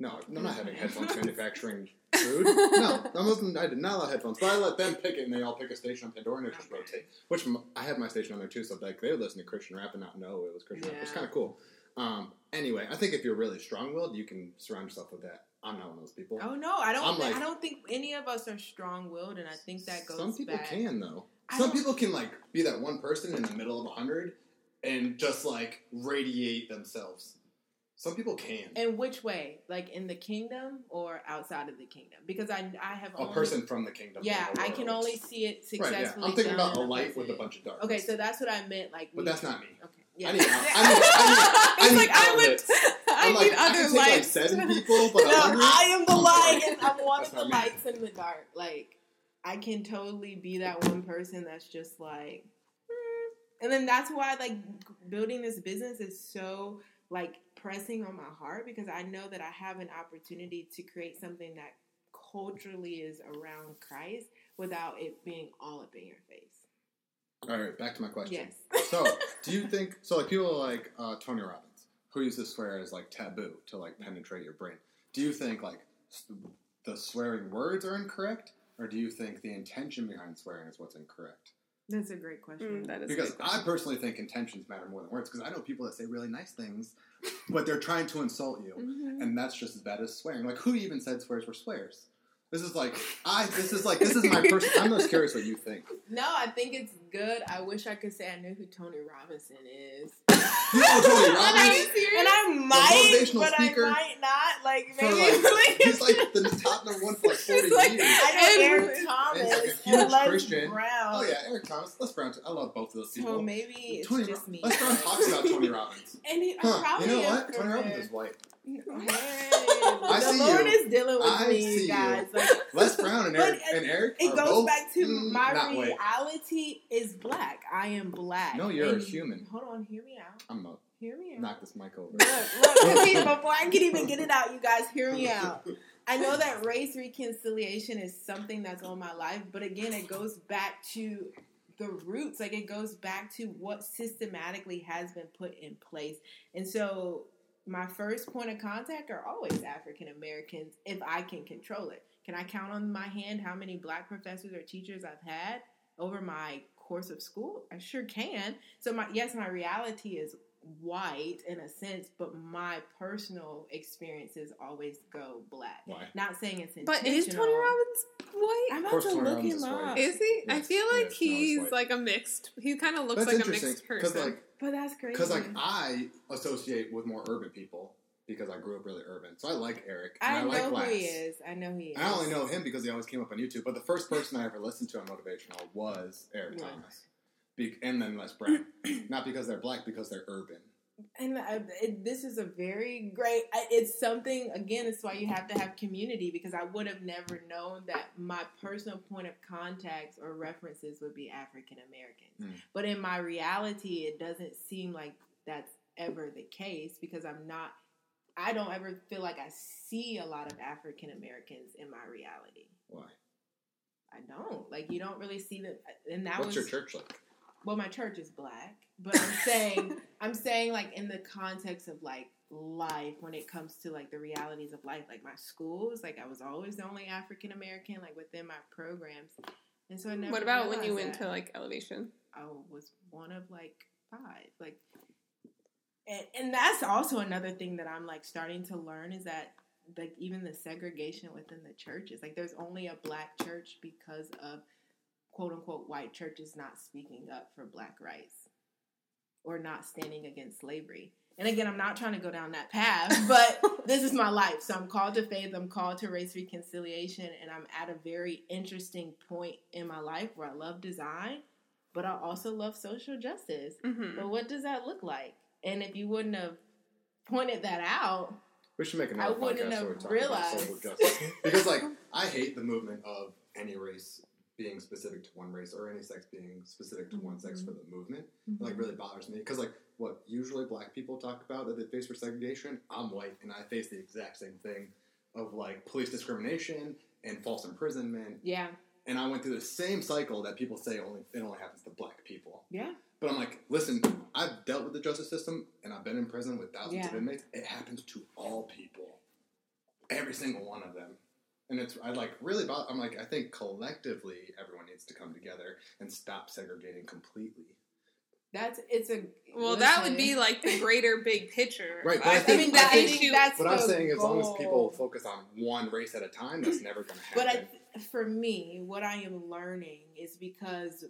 No, I'm not having headphones manufacturing food. No, I wasn't. I did not allow headphones, but I let them pick it, and they all pick a station on Pandora, and it just rotate. Which I had my station on there too, so like they would listen to Christian rap and not know it was Christian yeah. rap. It's kind of cool. Um, anyway, I think if you're really strong-willed, you can surround yourself with that. I'm not one of those people. Oh no, I don't. Like, I don't think any of us are strong-willed, and I think that goes. Some people back. can though. Some people can like be that one person in the middle of a hundred and just like radiate themselves. Some people can. In which way? Like in the kingdom or outside of the kingdom? Because I I have a only, person from the kingdom. Yeah, I can only see it successfully. Right, yeah. I'm thinking about a life with a bunch of darkness. Okay, so that's what I meant. Like, but that's not me. Okay. Yeah. I need, I need, I need, I need like, outlets. I, like, need other I can lights. like seven people, but no, I am the light, and I'm one of the lights in the dark. Like, I can totally be that one person that's just like, hmm. and then that's why like building this business is so like pressing on my heart because I know that I have an opportunity to create something that culturally is around Christ without it being all up in your face. All right, back to my question. Yes. so, do you think so? Like people like uh, Tony Robbins, who use to swear as like taboo to like penetrate your brain. Do you think like the swearing words are incorrect, or do you think the intention behind swearing is what's incorrect? That's a great question. Mm, that is because I personally think intentions matter more than words. Because I know people that say really nice things but they're trying to insult you, Mhm. and that's just as bad as swearing. Like, who even said swears were swears? This is like I. This is like this is my person. I'm just curious what you think. No, I think it's good. I wish I could say I knew who Tony Robinson is. You know Tony Are you serious? And I might, but speaker I might not. Like maybe like he's like the top number one for like forty He's like- years. I know And- Eric Thomas and and, like a huge Les Christian. Brown. Oh yeah, Eric Thomas, Les Brown. I love both of those people. So maybe it's Tony just Ro- me. Les Brown talks about Tony Robbins. And he, Huh? You know what? Tony for Robbins is white. I the Lord you. is dealing with I me, see you you. guys. Like, Les Brown and Eric it- and Eric it goes both back to mm, my not reality is black. I am black. No, you're a human. Hold on, hear me out. I'm gonna Hear me out. knock this mic over. Look, look, before I can even get it out, you guys hear me out. I know that race reconciliation is something that's on my life, but again, it goes back to the roots. Like it goes back to what systematically has been put in place. And so my first point of contact are always African Americans if I can control it. Can I count on my hand how many black professors or teachers I've had over my course of school? I sure can. So my yes, my reality is white in a sense, but my personal experiences always go black. Why? Not saying it's intentional. But is Tony Robbins white? I'm Of about course to Tony look Robbins him is white. up. Is he? I feel like no, he's he's white. like a mixed. He kind of looks That's like a mixed person. like but that's crazy. because like I associate with more urban people because I grew up really urban. So I like Eric. I, I, know like who he is. I know he is. I only know him because he always came up on YouTube. But the first person I ever listened to on motivational was Eric Right. Thomas, Be- and then Les Brown. Not because they're black, because they're urban. And I, it, this is a very great. It's something again. It's why you have to have community because I would have never known that my personal point of contact or references would be African Americans. Mm. But in my reality, it doesn't seem like that's ever the case because I'm not. I don't ever feel like I see a lot of African Americans in my reality. Why? I don't like you don't really see them, and that What's was your church like? well, my church is black, but I'm saying, I'm saying like in the context of like life, when it comes to like the realities of life, like my schools, like I was always the only African American, like within my programs, and so I never. what about when you went to like Elevation? I was one of like five, like, and and that's also another thing that I'm like starting to learn is that like even the segregation within the churches, like there's only a black church because of quote unquote white churches not speaking up for black rights or not standing against slavery. And again, I'm not trying to go down that path, but this is my life. So I'm called to faith, I'm called to race reconciliation, and I'm at a very interesting point in my life where I love design, but I also love social justice. Mm-hmm. But what does that look like? And if you wouldn't have pointed that out, We should make I another wouldn't podcast have where we talk realized. about social justice. because like I hate the movement of any race being specific to one race or any sex being specific to one sex mm-hmm. for the movement. It, like really bothers me because like what usually black people talk about that they face for segregation. I'm white and I face the exact same thing of like police discrimination and false imprisonment. yeah, And I went through the same cycle that people say only it only happens to black people. yeah, But I'm like, listen, I've dealt with the justice system and I've been in prison with thousands of inmates. It happens to all people, every single one of them. And it's I like really about. I'm like I think collectively everyone needs to come together and stop segregating completely. that's it's a Well, that would be like the greater big picture. Right, but I I think- mean, that, I I think think that's What I'm the saying, as long as people focus on one race at a time, that's never going to happen. But I, for me, what I am learning is because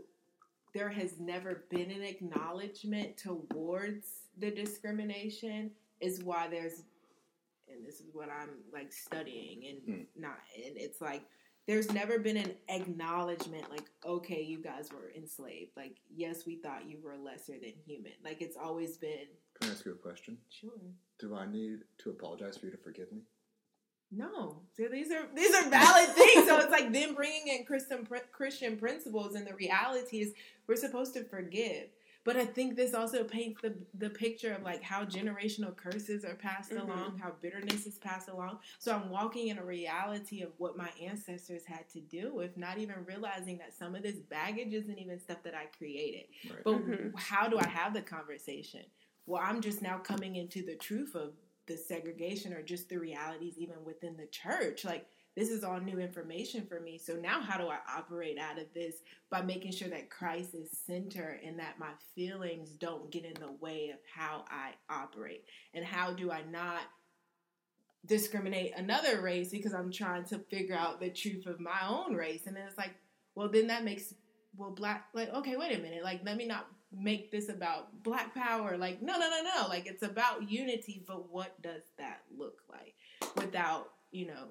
there has never been an acknowledgement towards the discrimination, is why there's, and this is what I'm like studying and Hmm. not, and it's like there's never been an acknowledgement like, okay, you guys were enslaved. Like, yes, we thought you were lesser than human. Like, it's always been Can I ask you a question? sure. Do I need to apologize for you to forgive me? No, so these are these are valid things. So it's like them bringing in Christian Christian principles, and the reality is we're supposed to forgive. But I think this also paints the the picture of like how generational curses are passed Mhm. along, how bitterness is passed along. So I'm walking in a reality of what my ancestors had to deal with, not even realizing that some of this baggage isn't even stuff that I created. Right. But Mhm. how do I have the conversation? Well, I'm just now coming into the truth of the segregation or just the realities even within the church. Like this is all new information for me. So now how do I operate out of this by making sure that Christ is center and that my feelings don't get in the way of how I operate? And how do I not discriminate another race because I'm trying to figure out the truth of my own race? And then it's like, well, then that makes well black like okay, wait a minute, like let me not make this about black power. Like no, no, no, no. Like it's about unity, but what does that look like without you know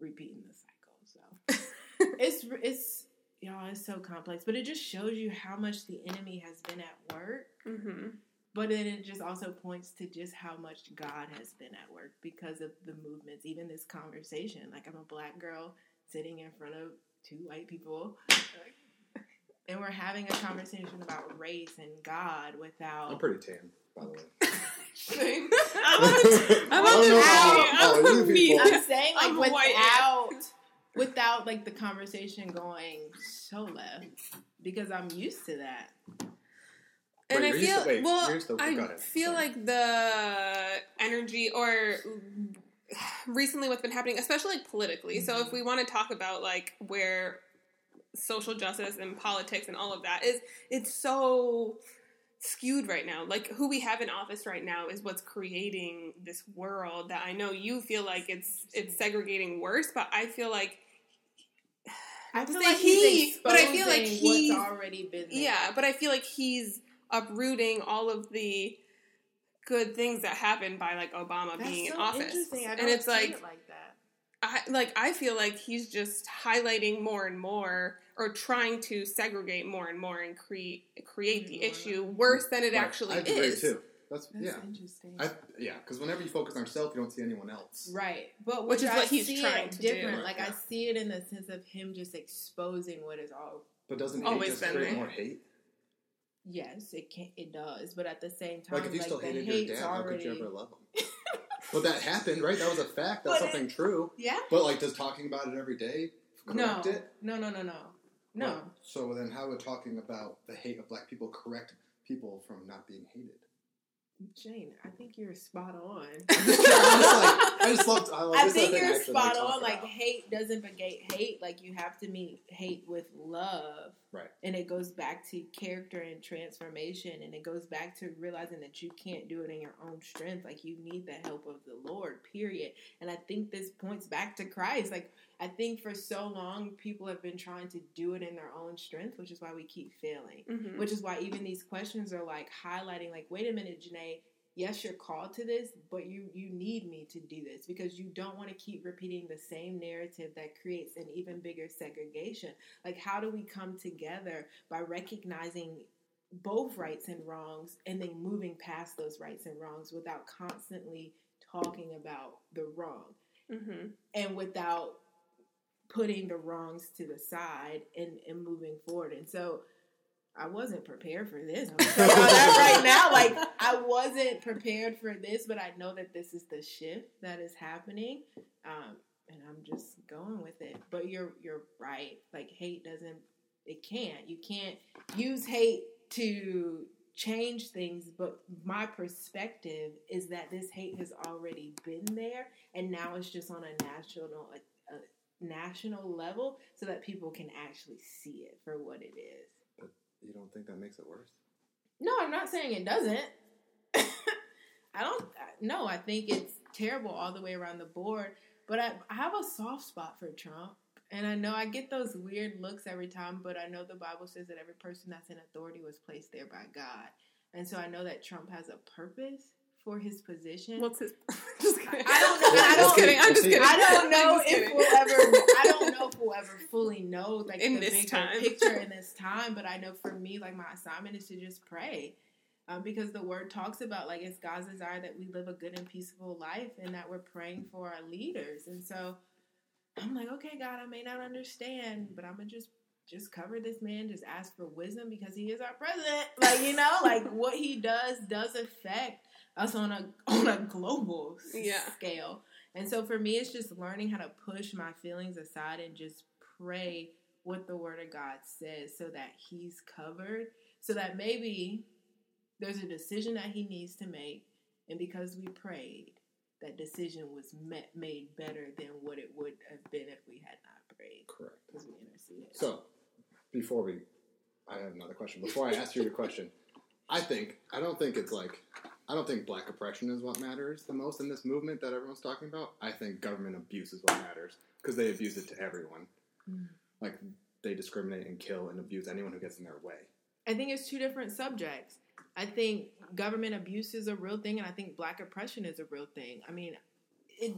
repeating the cycle. So it's it's y'all it's so complex, but it just shows you how much the enemy has been at work. Mm-hmm. But then it just also points to just how much God has been at work because of the movements. Even this conversation, like I'm a black girl sitting in front of two white people, and we're having a conversation about race and God without. I'm pretty tan, by the way. I'm I'm on the Oh, I'm you a people. I'm saying like I'm without without like the conversation going so left because I'm used to that. And Wait, I feel to- wait, well. to- I feel Sorry. like the energy, or recently, what's been happening, especially like politically. So, Mm-hmm. if we want to talk about like where social justice and politics and all of that is, it's so skewed right now. Like who we have in office right now is what's creating this world that I know you feel like it's it's segregating worse, but I feel like I feel like he, he's but I feel like he's- already been there. Yeah, but I feel like he's uprooting all of the good things that happened by like Obama That's being so in office. and it's like it like that. I like I feel like he's just highlighting more and more or trying to segregate more and more and create create the issue worse than it Right. actually I agree is. too. That's, That's yeah. interesting. I, yeah, because whenever you focus on yourself, you don't see anyone else. Right, but Which is I what he's see trying it to do. different. Like I see it in the sense of him just exposing what is all. But doesn't Always hate just create there. more hate? Yes, it can. It does, but at the same time, Like if you still hated your hate's dad, how could you ever love him? but that happened, right? That was a fact. That's But it- something true. Yeah. But like, does talking about it every day No. correct it? No. No. No. No. No. Right. So then, how would talking about the hate of black people correct people from not being hated? Jane, I think you're spot on. I'm just, like, I just love. I, love, I this is think you're spot on. Like about. hate doesn't negate hate. Like you have to meet hate with love. Right. And it goes back to character and transformation, and it goes back to realizing that you can't do it in your own strength. Like you need the help of the Lord. Period. And I think this points back to Christ. Like I think for so long people have been trying to do it in their own strength, which is why we keep failing. Mhm. Which is why even these questions are like highlighting, like, wait a minute, Janae. Yes, you're called to this, but you you need me to do this because you don't want to keep repeating the same narrative that creates an even bigger segregation. Like, how do we come together by recognizing both rights and wrongs and then moving past those rights and wrongs without constantly talking about the wrong Mhm. and without putting the wrongs to the side and, and moving forward. And so I wasn't prepared for this. Right now. Like I wasn't prepared for this, but I know that this is the shift that is happening. Um, and I'm just going with it. But you're you're right. Like hate doesn't it can't. You can't use hate to change things, but my perspective is that this hate has already been there and now it's just on a national a, a national level so that people can actually see it for what it is. You don't think that makes it worse? No, I'm not saying it doesn't. I don't. No, I think it's terrible all the way around the board. But I, I have a soft spot for Trump, and I know I get those weird looks every time. But I know the Bible says that every person that's in authority was placed there by God, and so I know that Trump has a purpose for his position. What's his? just kidding. I don't know. I I'm just kidding. I'm just kidding. I don't know if we'll ever. I don't know if we'll ever fully know like In the this bigger time. picture in this time. But I know for me, like my assignment is to just pray, um, because the Word talks about like it's God's desire that we live a good and peaceful life, and that we're praying for our leaders. And so I'm like, okay, God, I may not understand, but I'm gonna just just cover this man. Just ask for wisdom because he is our president. Like you know, like what he does does affect us on a on a global Yeah. scale. And so for me, it's just learning how to push my feelings aside and just pray what the Word of God says so that He's covered, so that maybe there's a decision that He needs to make. And because we prayed, that decision was met, made better than what it would have been if we had not prayed Correct. because we interceded. So, before we, I have another question. Before I ask you your question, I think I don't think it's like I don't think black oppression is what matters the most in this movement that everyone's talking about. I think government abuse is what matters because they abuse it to everyone. Mm. Like they discriminate and kill and abuse anyone who gets in their way. I think it's two different subjects. I think government abuse is a real thing, and I think black oppression is a real thing. I mean, it,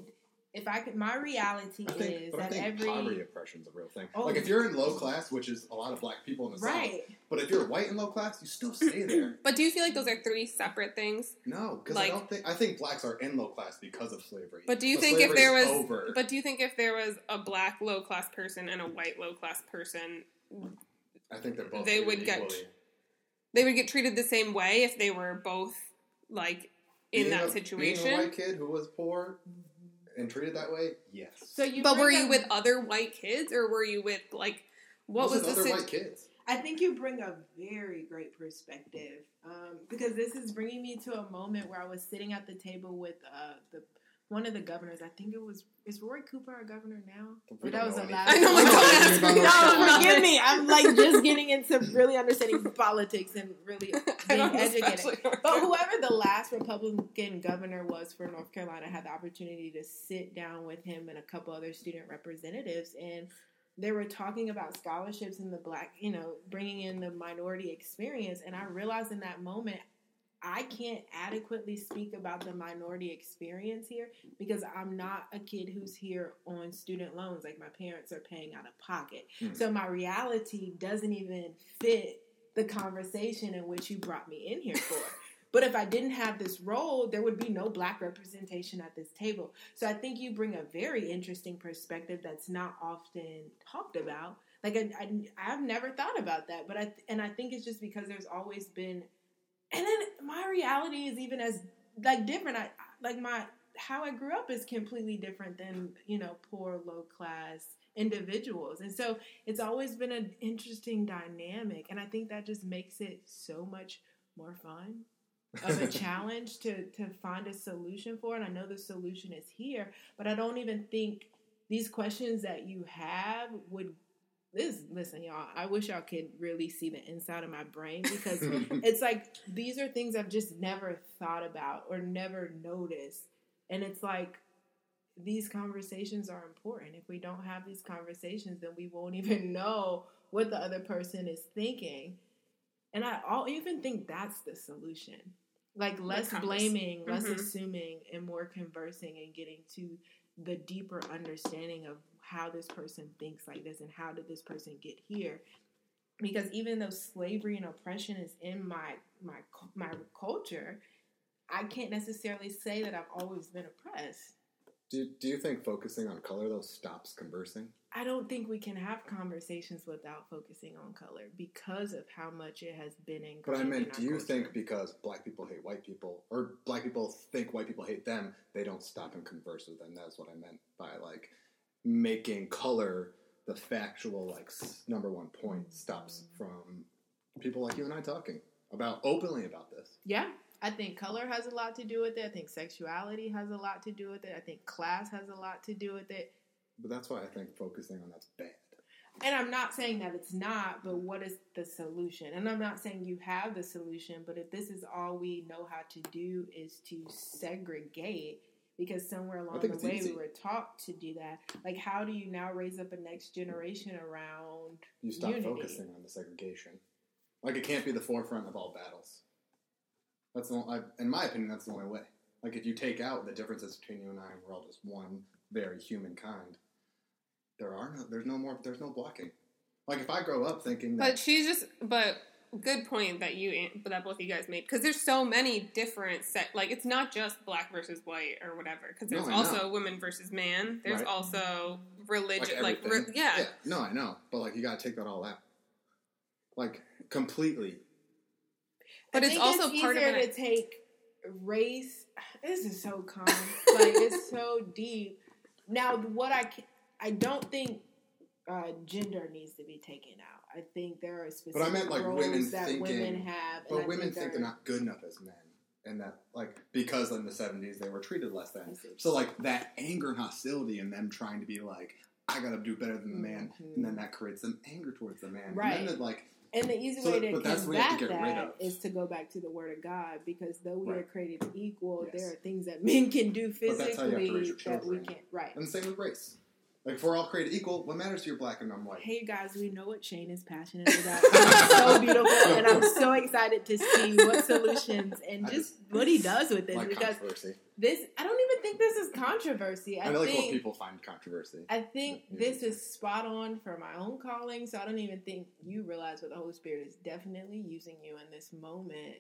if I could, my reality I think, is but I that think every poverty oppression is a real thing. Oh. like if you're in low class, which is a lot of black people in the south, right. but if you're white and low class, you still stay there. But do you feel like those are three separate things? No, because Like- I don't think I think blacks are in low class because of slavery. But do you But think if there was over, But do you think if there was a black low class person and a white low class person, I think they're both they treated would get- they would get treated the same way if they were both like in Being that a- situation? Being a white kid who was poor and treated that way, yes. So you, but were you up- with other white kids or were you with like what Most was the other white kids? I think you bring a very great perspective um, because this is bringing me to a moment where I was sitting at the table with uh, the one of the governors. I think it was is Roy Cooper our governor now? We Or don't that was know the last. I know, like, don't don't ask me. No, forgive me. I'm like just getting into really understanding politics and really being educated. But whoever the last Republican governor was for North Carolina, had the opportunity to sit down with him and a couple other student representatives, and they were talking about scholarships and the black, you know, bringing in the minority experience. And I realized in that moment, I can't adequately speak about the minority experience here because I'm not a kid who's here on student loans. Like my parents are paying out of pocket. Hmm. So my reality doesn't even fit the conversation in which you brought me in here for. But if I didn't have this role, there would be no black representation at this table. So I think you bring a very interesting perspective that's not often talked about. Like I, I, I've never thought about that, but I and I think it's just because there's always been, and then my reality is even as like different. I like my how I grew up is completely different than you know poor low class individuals, and so it's always been an interesting dynamic, and I think that just makes it so much more fun of a challenge to to find a solution for. And I know the solution is here but I don't even think these questions that you have would this listen y'all I wish y'all could really see the inside of my brain because it's like these are things I've just never thought about or never noticed and it's like these conversations are important if we don't have these conversations then we won't even know what the other person is thinking and I I'll even think that's the solution. Like less blaming, less Mhm. assuming, and more conversing and getting to the deeper understanding of how this person thinks like this and how did this person get here. Because even though slavery and oppression is in my my my culture, I can't necessarily say that I've always been oppressed. do, do you think focusing on color though stops conversing? I don't think we can have conversations without focusing on color because of how much it has been in But I meant, do you culture. think because black people hate white people, or black people think white people hate them, they don't stop and converse with them? That's what I meant by like making color the factual like number one point stops from people like you and I talking about openly about this. Yeah, I think color has a lot to do with it. I think sexuality has a lot to do with it. I think class has a lot to do with it. But that's why I think focusing on that's bad. And I'm not saying that it's not, but what is the solution? And I'm not saying you have the solution, but if this is all we know how to do is to segregate, because somewhere along the way easy. we were taught to do that. Like, how do you now raise up a next generation around You stop Unity. focusing on the segregation. Like it can't be the forefront of all battles. That's the only, I, in my opinion, that's the only way. Like if you take out the differences between you and I, and we're all just one very human kind. There are no, there's no more, there's no blocking. Like if I grow up thinking that But she's just but good point that you that both of you guys made because there's so many different set like it's not just black versus white or whatever because there's No, also know. women versus man. There's Right. also religion like, like, re- everything. yeah. no, I know, but like you got to take that all out, like completely. But I it's think also it's part of easier an- to take race. This is so common like it's so deep. Now, what I can, I don't think uh, gender needs to be taken out. I think there are specific but I meant, like, roles women that thinking- women have. But women think think they're not good enough as men. and that like because in the seventies they were treated less than. So like that anger and hostility and them trying to be like, I gotta do better than the man, Mhm. and then that creates some anger towards the man. Right. And then like And the easy So- way to but that's what we have combat to get rid that to go back to the Word of God, because though we are created equal, Yes. there are things that men can do But that's how you have to physically that we can't. Right. and the same with race. Like if we're all created equal, what matters to you black and I'm white? Hey guys, we know what Shane is passionate about. It's so beautiful, and I'm so excited to see what solutions and I just what he does with this like because controversy. this. I don't even think this is controversy. I, I, like think what people find controversy. I think this is spot on for my own calling, so I don't even think you realize what the Holy Spirit is definitely using you in this moment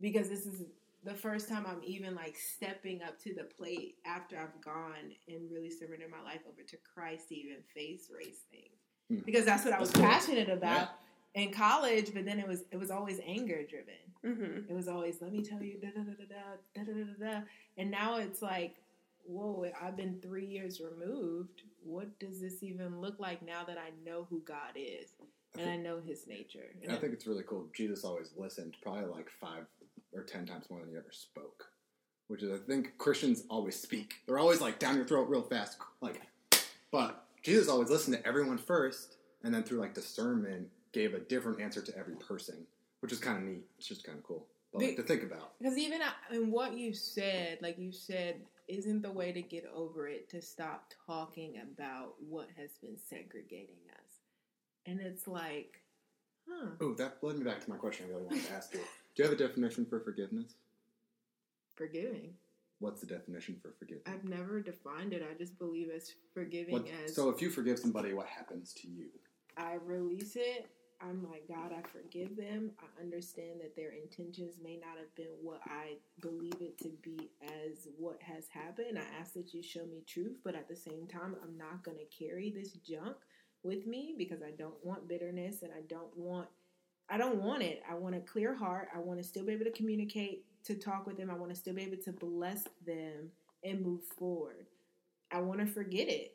because this is the first time I'm even like stepping up to the plate after I've gone and really surrendered my life over to Christ to even face race things. Hmm. Because that's what I was passionate about in college, but then it was it was always anger driven. Mm-hmm. It was always, let me tell you, da da da da da da da da da. And now it's like, whoa, I've been three years removed. What does this even look like now that I know who God is and I know His nature? And I think it's really cool. Jesus always listened, probably like five or ten times more than he ever spoke. Which is, I think Christians always speak. They're always like down your throat real fast, like. But Jesus always listened to everyone first, and then through like discernment, gave a different answer to every person, which is kind of neat. It's just kind of cool, but like, to think about. Because even uh, in what you said, like you said, isn't the way to get over it to stop talking about what has been segregating us. And it's like, huh, Oh, that led me back to my question. I really wanted to ask you. Do you have a definition for forgiveness? forgiving. What's the definition for forgiveness? I've never defined it. I just believe as forgiving What, as so if you forgive somebody, what happens to you? I release it. I'm like, God, I forgive them. I understand that their intentions may not have been what I believe it to be as what has happened. I ask that you show me truth, but at the same time, I'm not going to carry this junk with me because I don't want bitterness and I don't want I don't want it. I want a clear heart. I want to still be able to communicate, to talk with them. I want to still be able to bless them and move forward. I want to forget it.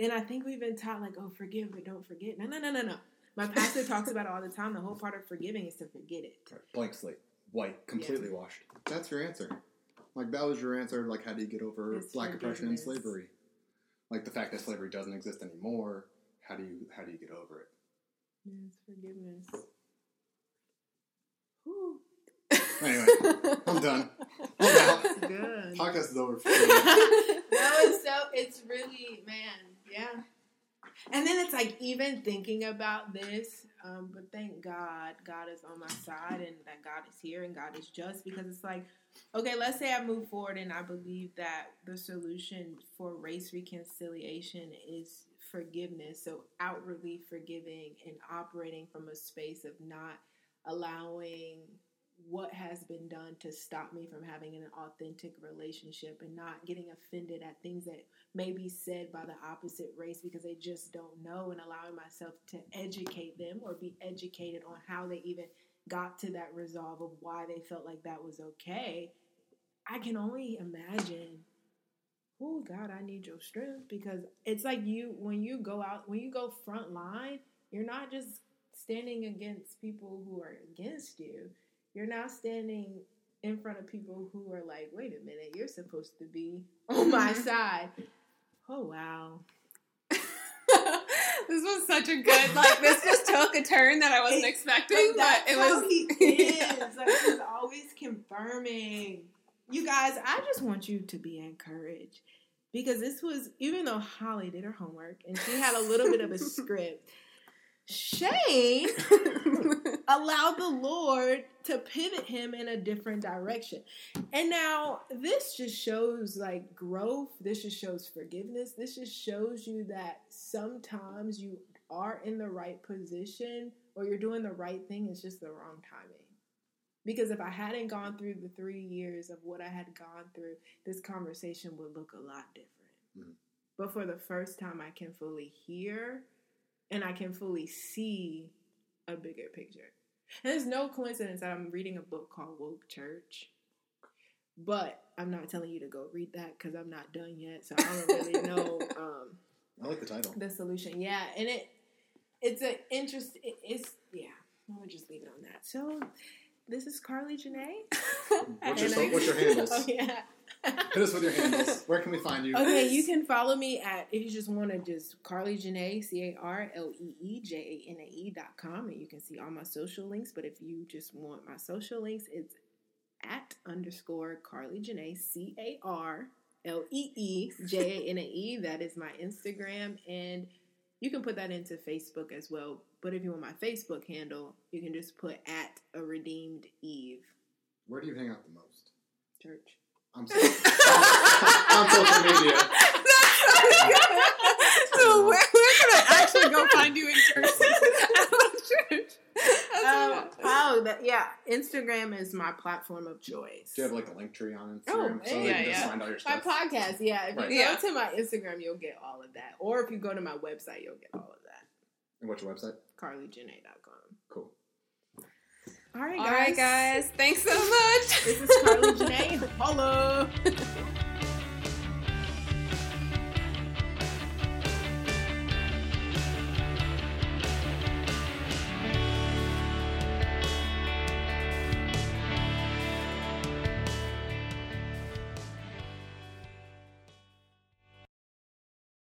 And I think we've been taught like, oh, forgive but don't forget. No, no, no, no, no. My pastor talks about it all the time. The whole part of forgiving is to forget it. Blank slate, white, completely washed. That's your answer. Like that was your answer. Like how do you get over It's black oppression and slavery? Like the fact that slavery doesn't exist anymore. How do you how do you get over it? Yes, forgiveness. Anyway, I'm done. I'm. Good. Podcast is over. For me. no, it's so it's really man, yeah. And then it's like even thinking about this, um, but thank God, God is on my side, and that God is here, and God is just because it's like, okay, let's say I move forward, and I believe that the solution for race reconciliation is forgiveness. So outwardly forgiving and operating from a space of not allowing what has been done to stop me from having an authentic relationship and not getting offended at things that may be said by the opposite race because they just don't know and allowing myself to educate them or be educated on how they even got to that resolve of why they felt like that was okay. I can only imagine oh God, I need your strength because it's like you when you go out when you go front line, you're not just standing against people who are against you. You're now standing in front of people who are like, wait a minute, you're supposed to be on my mm-hmm. side. Oh wow. this was such a good like this just took a turn that I wasn't It- expecting, but, that's it was he is. Yeah. Like he's always confirming. You guys, I just want you to be encouraged because this was even though Holly did her homework and she had a little bit of a script. Shane allowed the Lord to pivot him in a different direction. And now this just shows like growth. This just shows forgiveness. This just shows you that sometimes you are in the right position or you're doing the right thing. It's just the wrong timing. Because if I hadn't gone through the three years of what I had gone through, this conversation would look a lot different. Mhm. But for the first time, I can fully hear and I can fully see a bigger picture. And there's no coincidence that I'm reading a book called Woke Church. But I'm not telling you to go read that because I'm not done yet. So I don't really know um, I like the title. the solution. Yeah, and it it's an interest. It, it's yeah. I'm gonna just leave it on that. So this is Carlee Janae. What's your, And so, I- what's your handles? Oh, yeah. Hit us with your handles. Where can we find you? Okay, you can follow me at if you just want to just Carlee Janae C A R L E E J A N A E dot com, and you can see all my social links. But if you just want my social links, it's at underscore Carlee Janae C A R L E E J A N A E. That is my Instagram, and you can put that into Facebook as well. But if you want my Facebook handle, you can just put at a redeemed Eve Where do you hang out the most? Church. I'm sorry. On social media. That's so good. so where, where can I actually go find you in person? At church. Um, oh, that, yeah. Instagram is my platform of choice. Do you have like a link tree on Oh, Instagram so yeah, you just yeah. find all your my podcast, yeah. If Right. you go Yeah. to my Instagram, you'll get all of that. Or if you go to my website, you'll get all of that. And what's your website? CarleeJanae.com. All right, guys. right, guys. Thanks so much. This is Carlee Janae. Holla.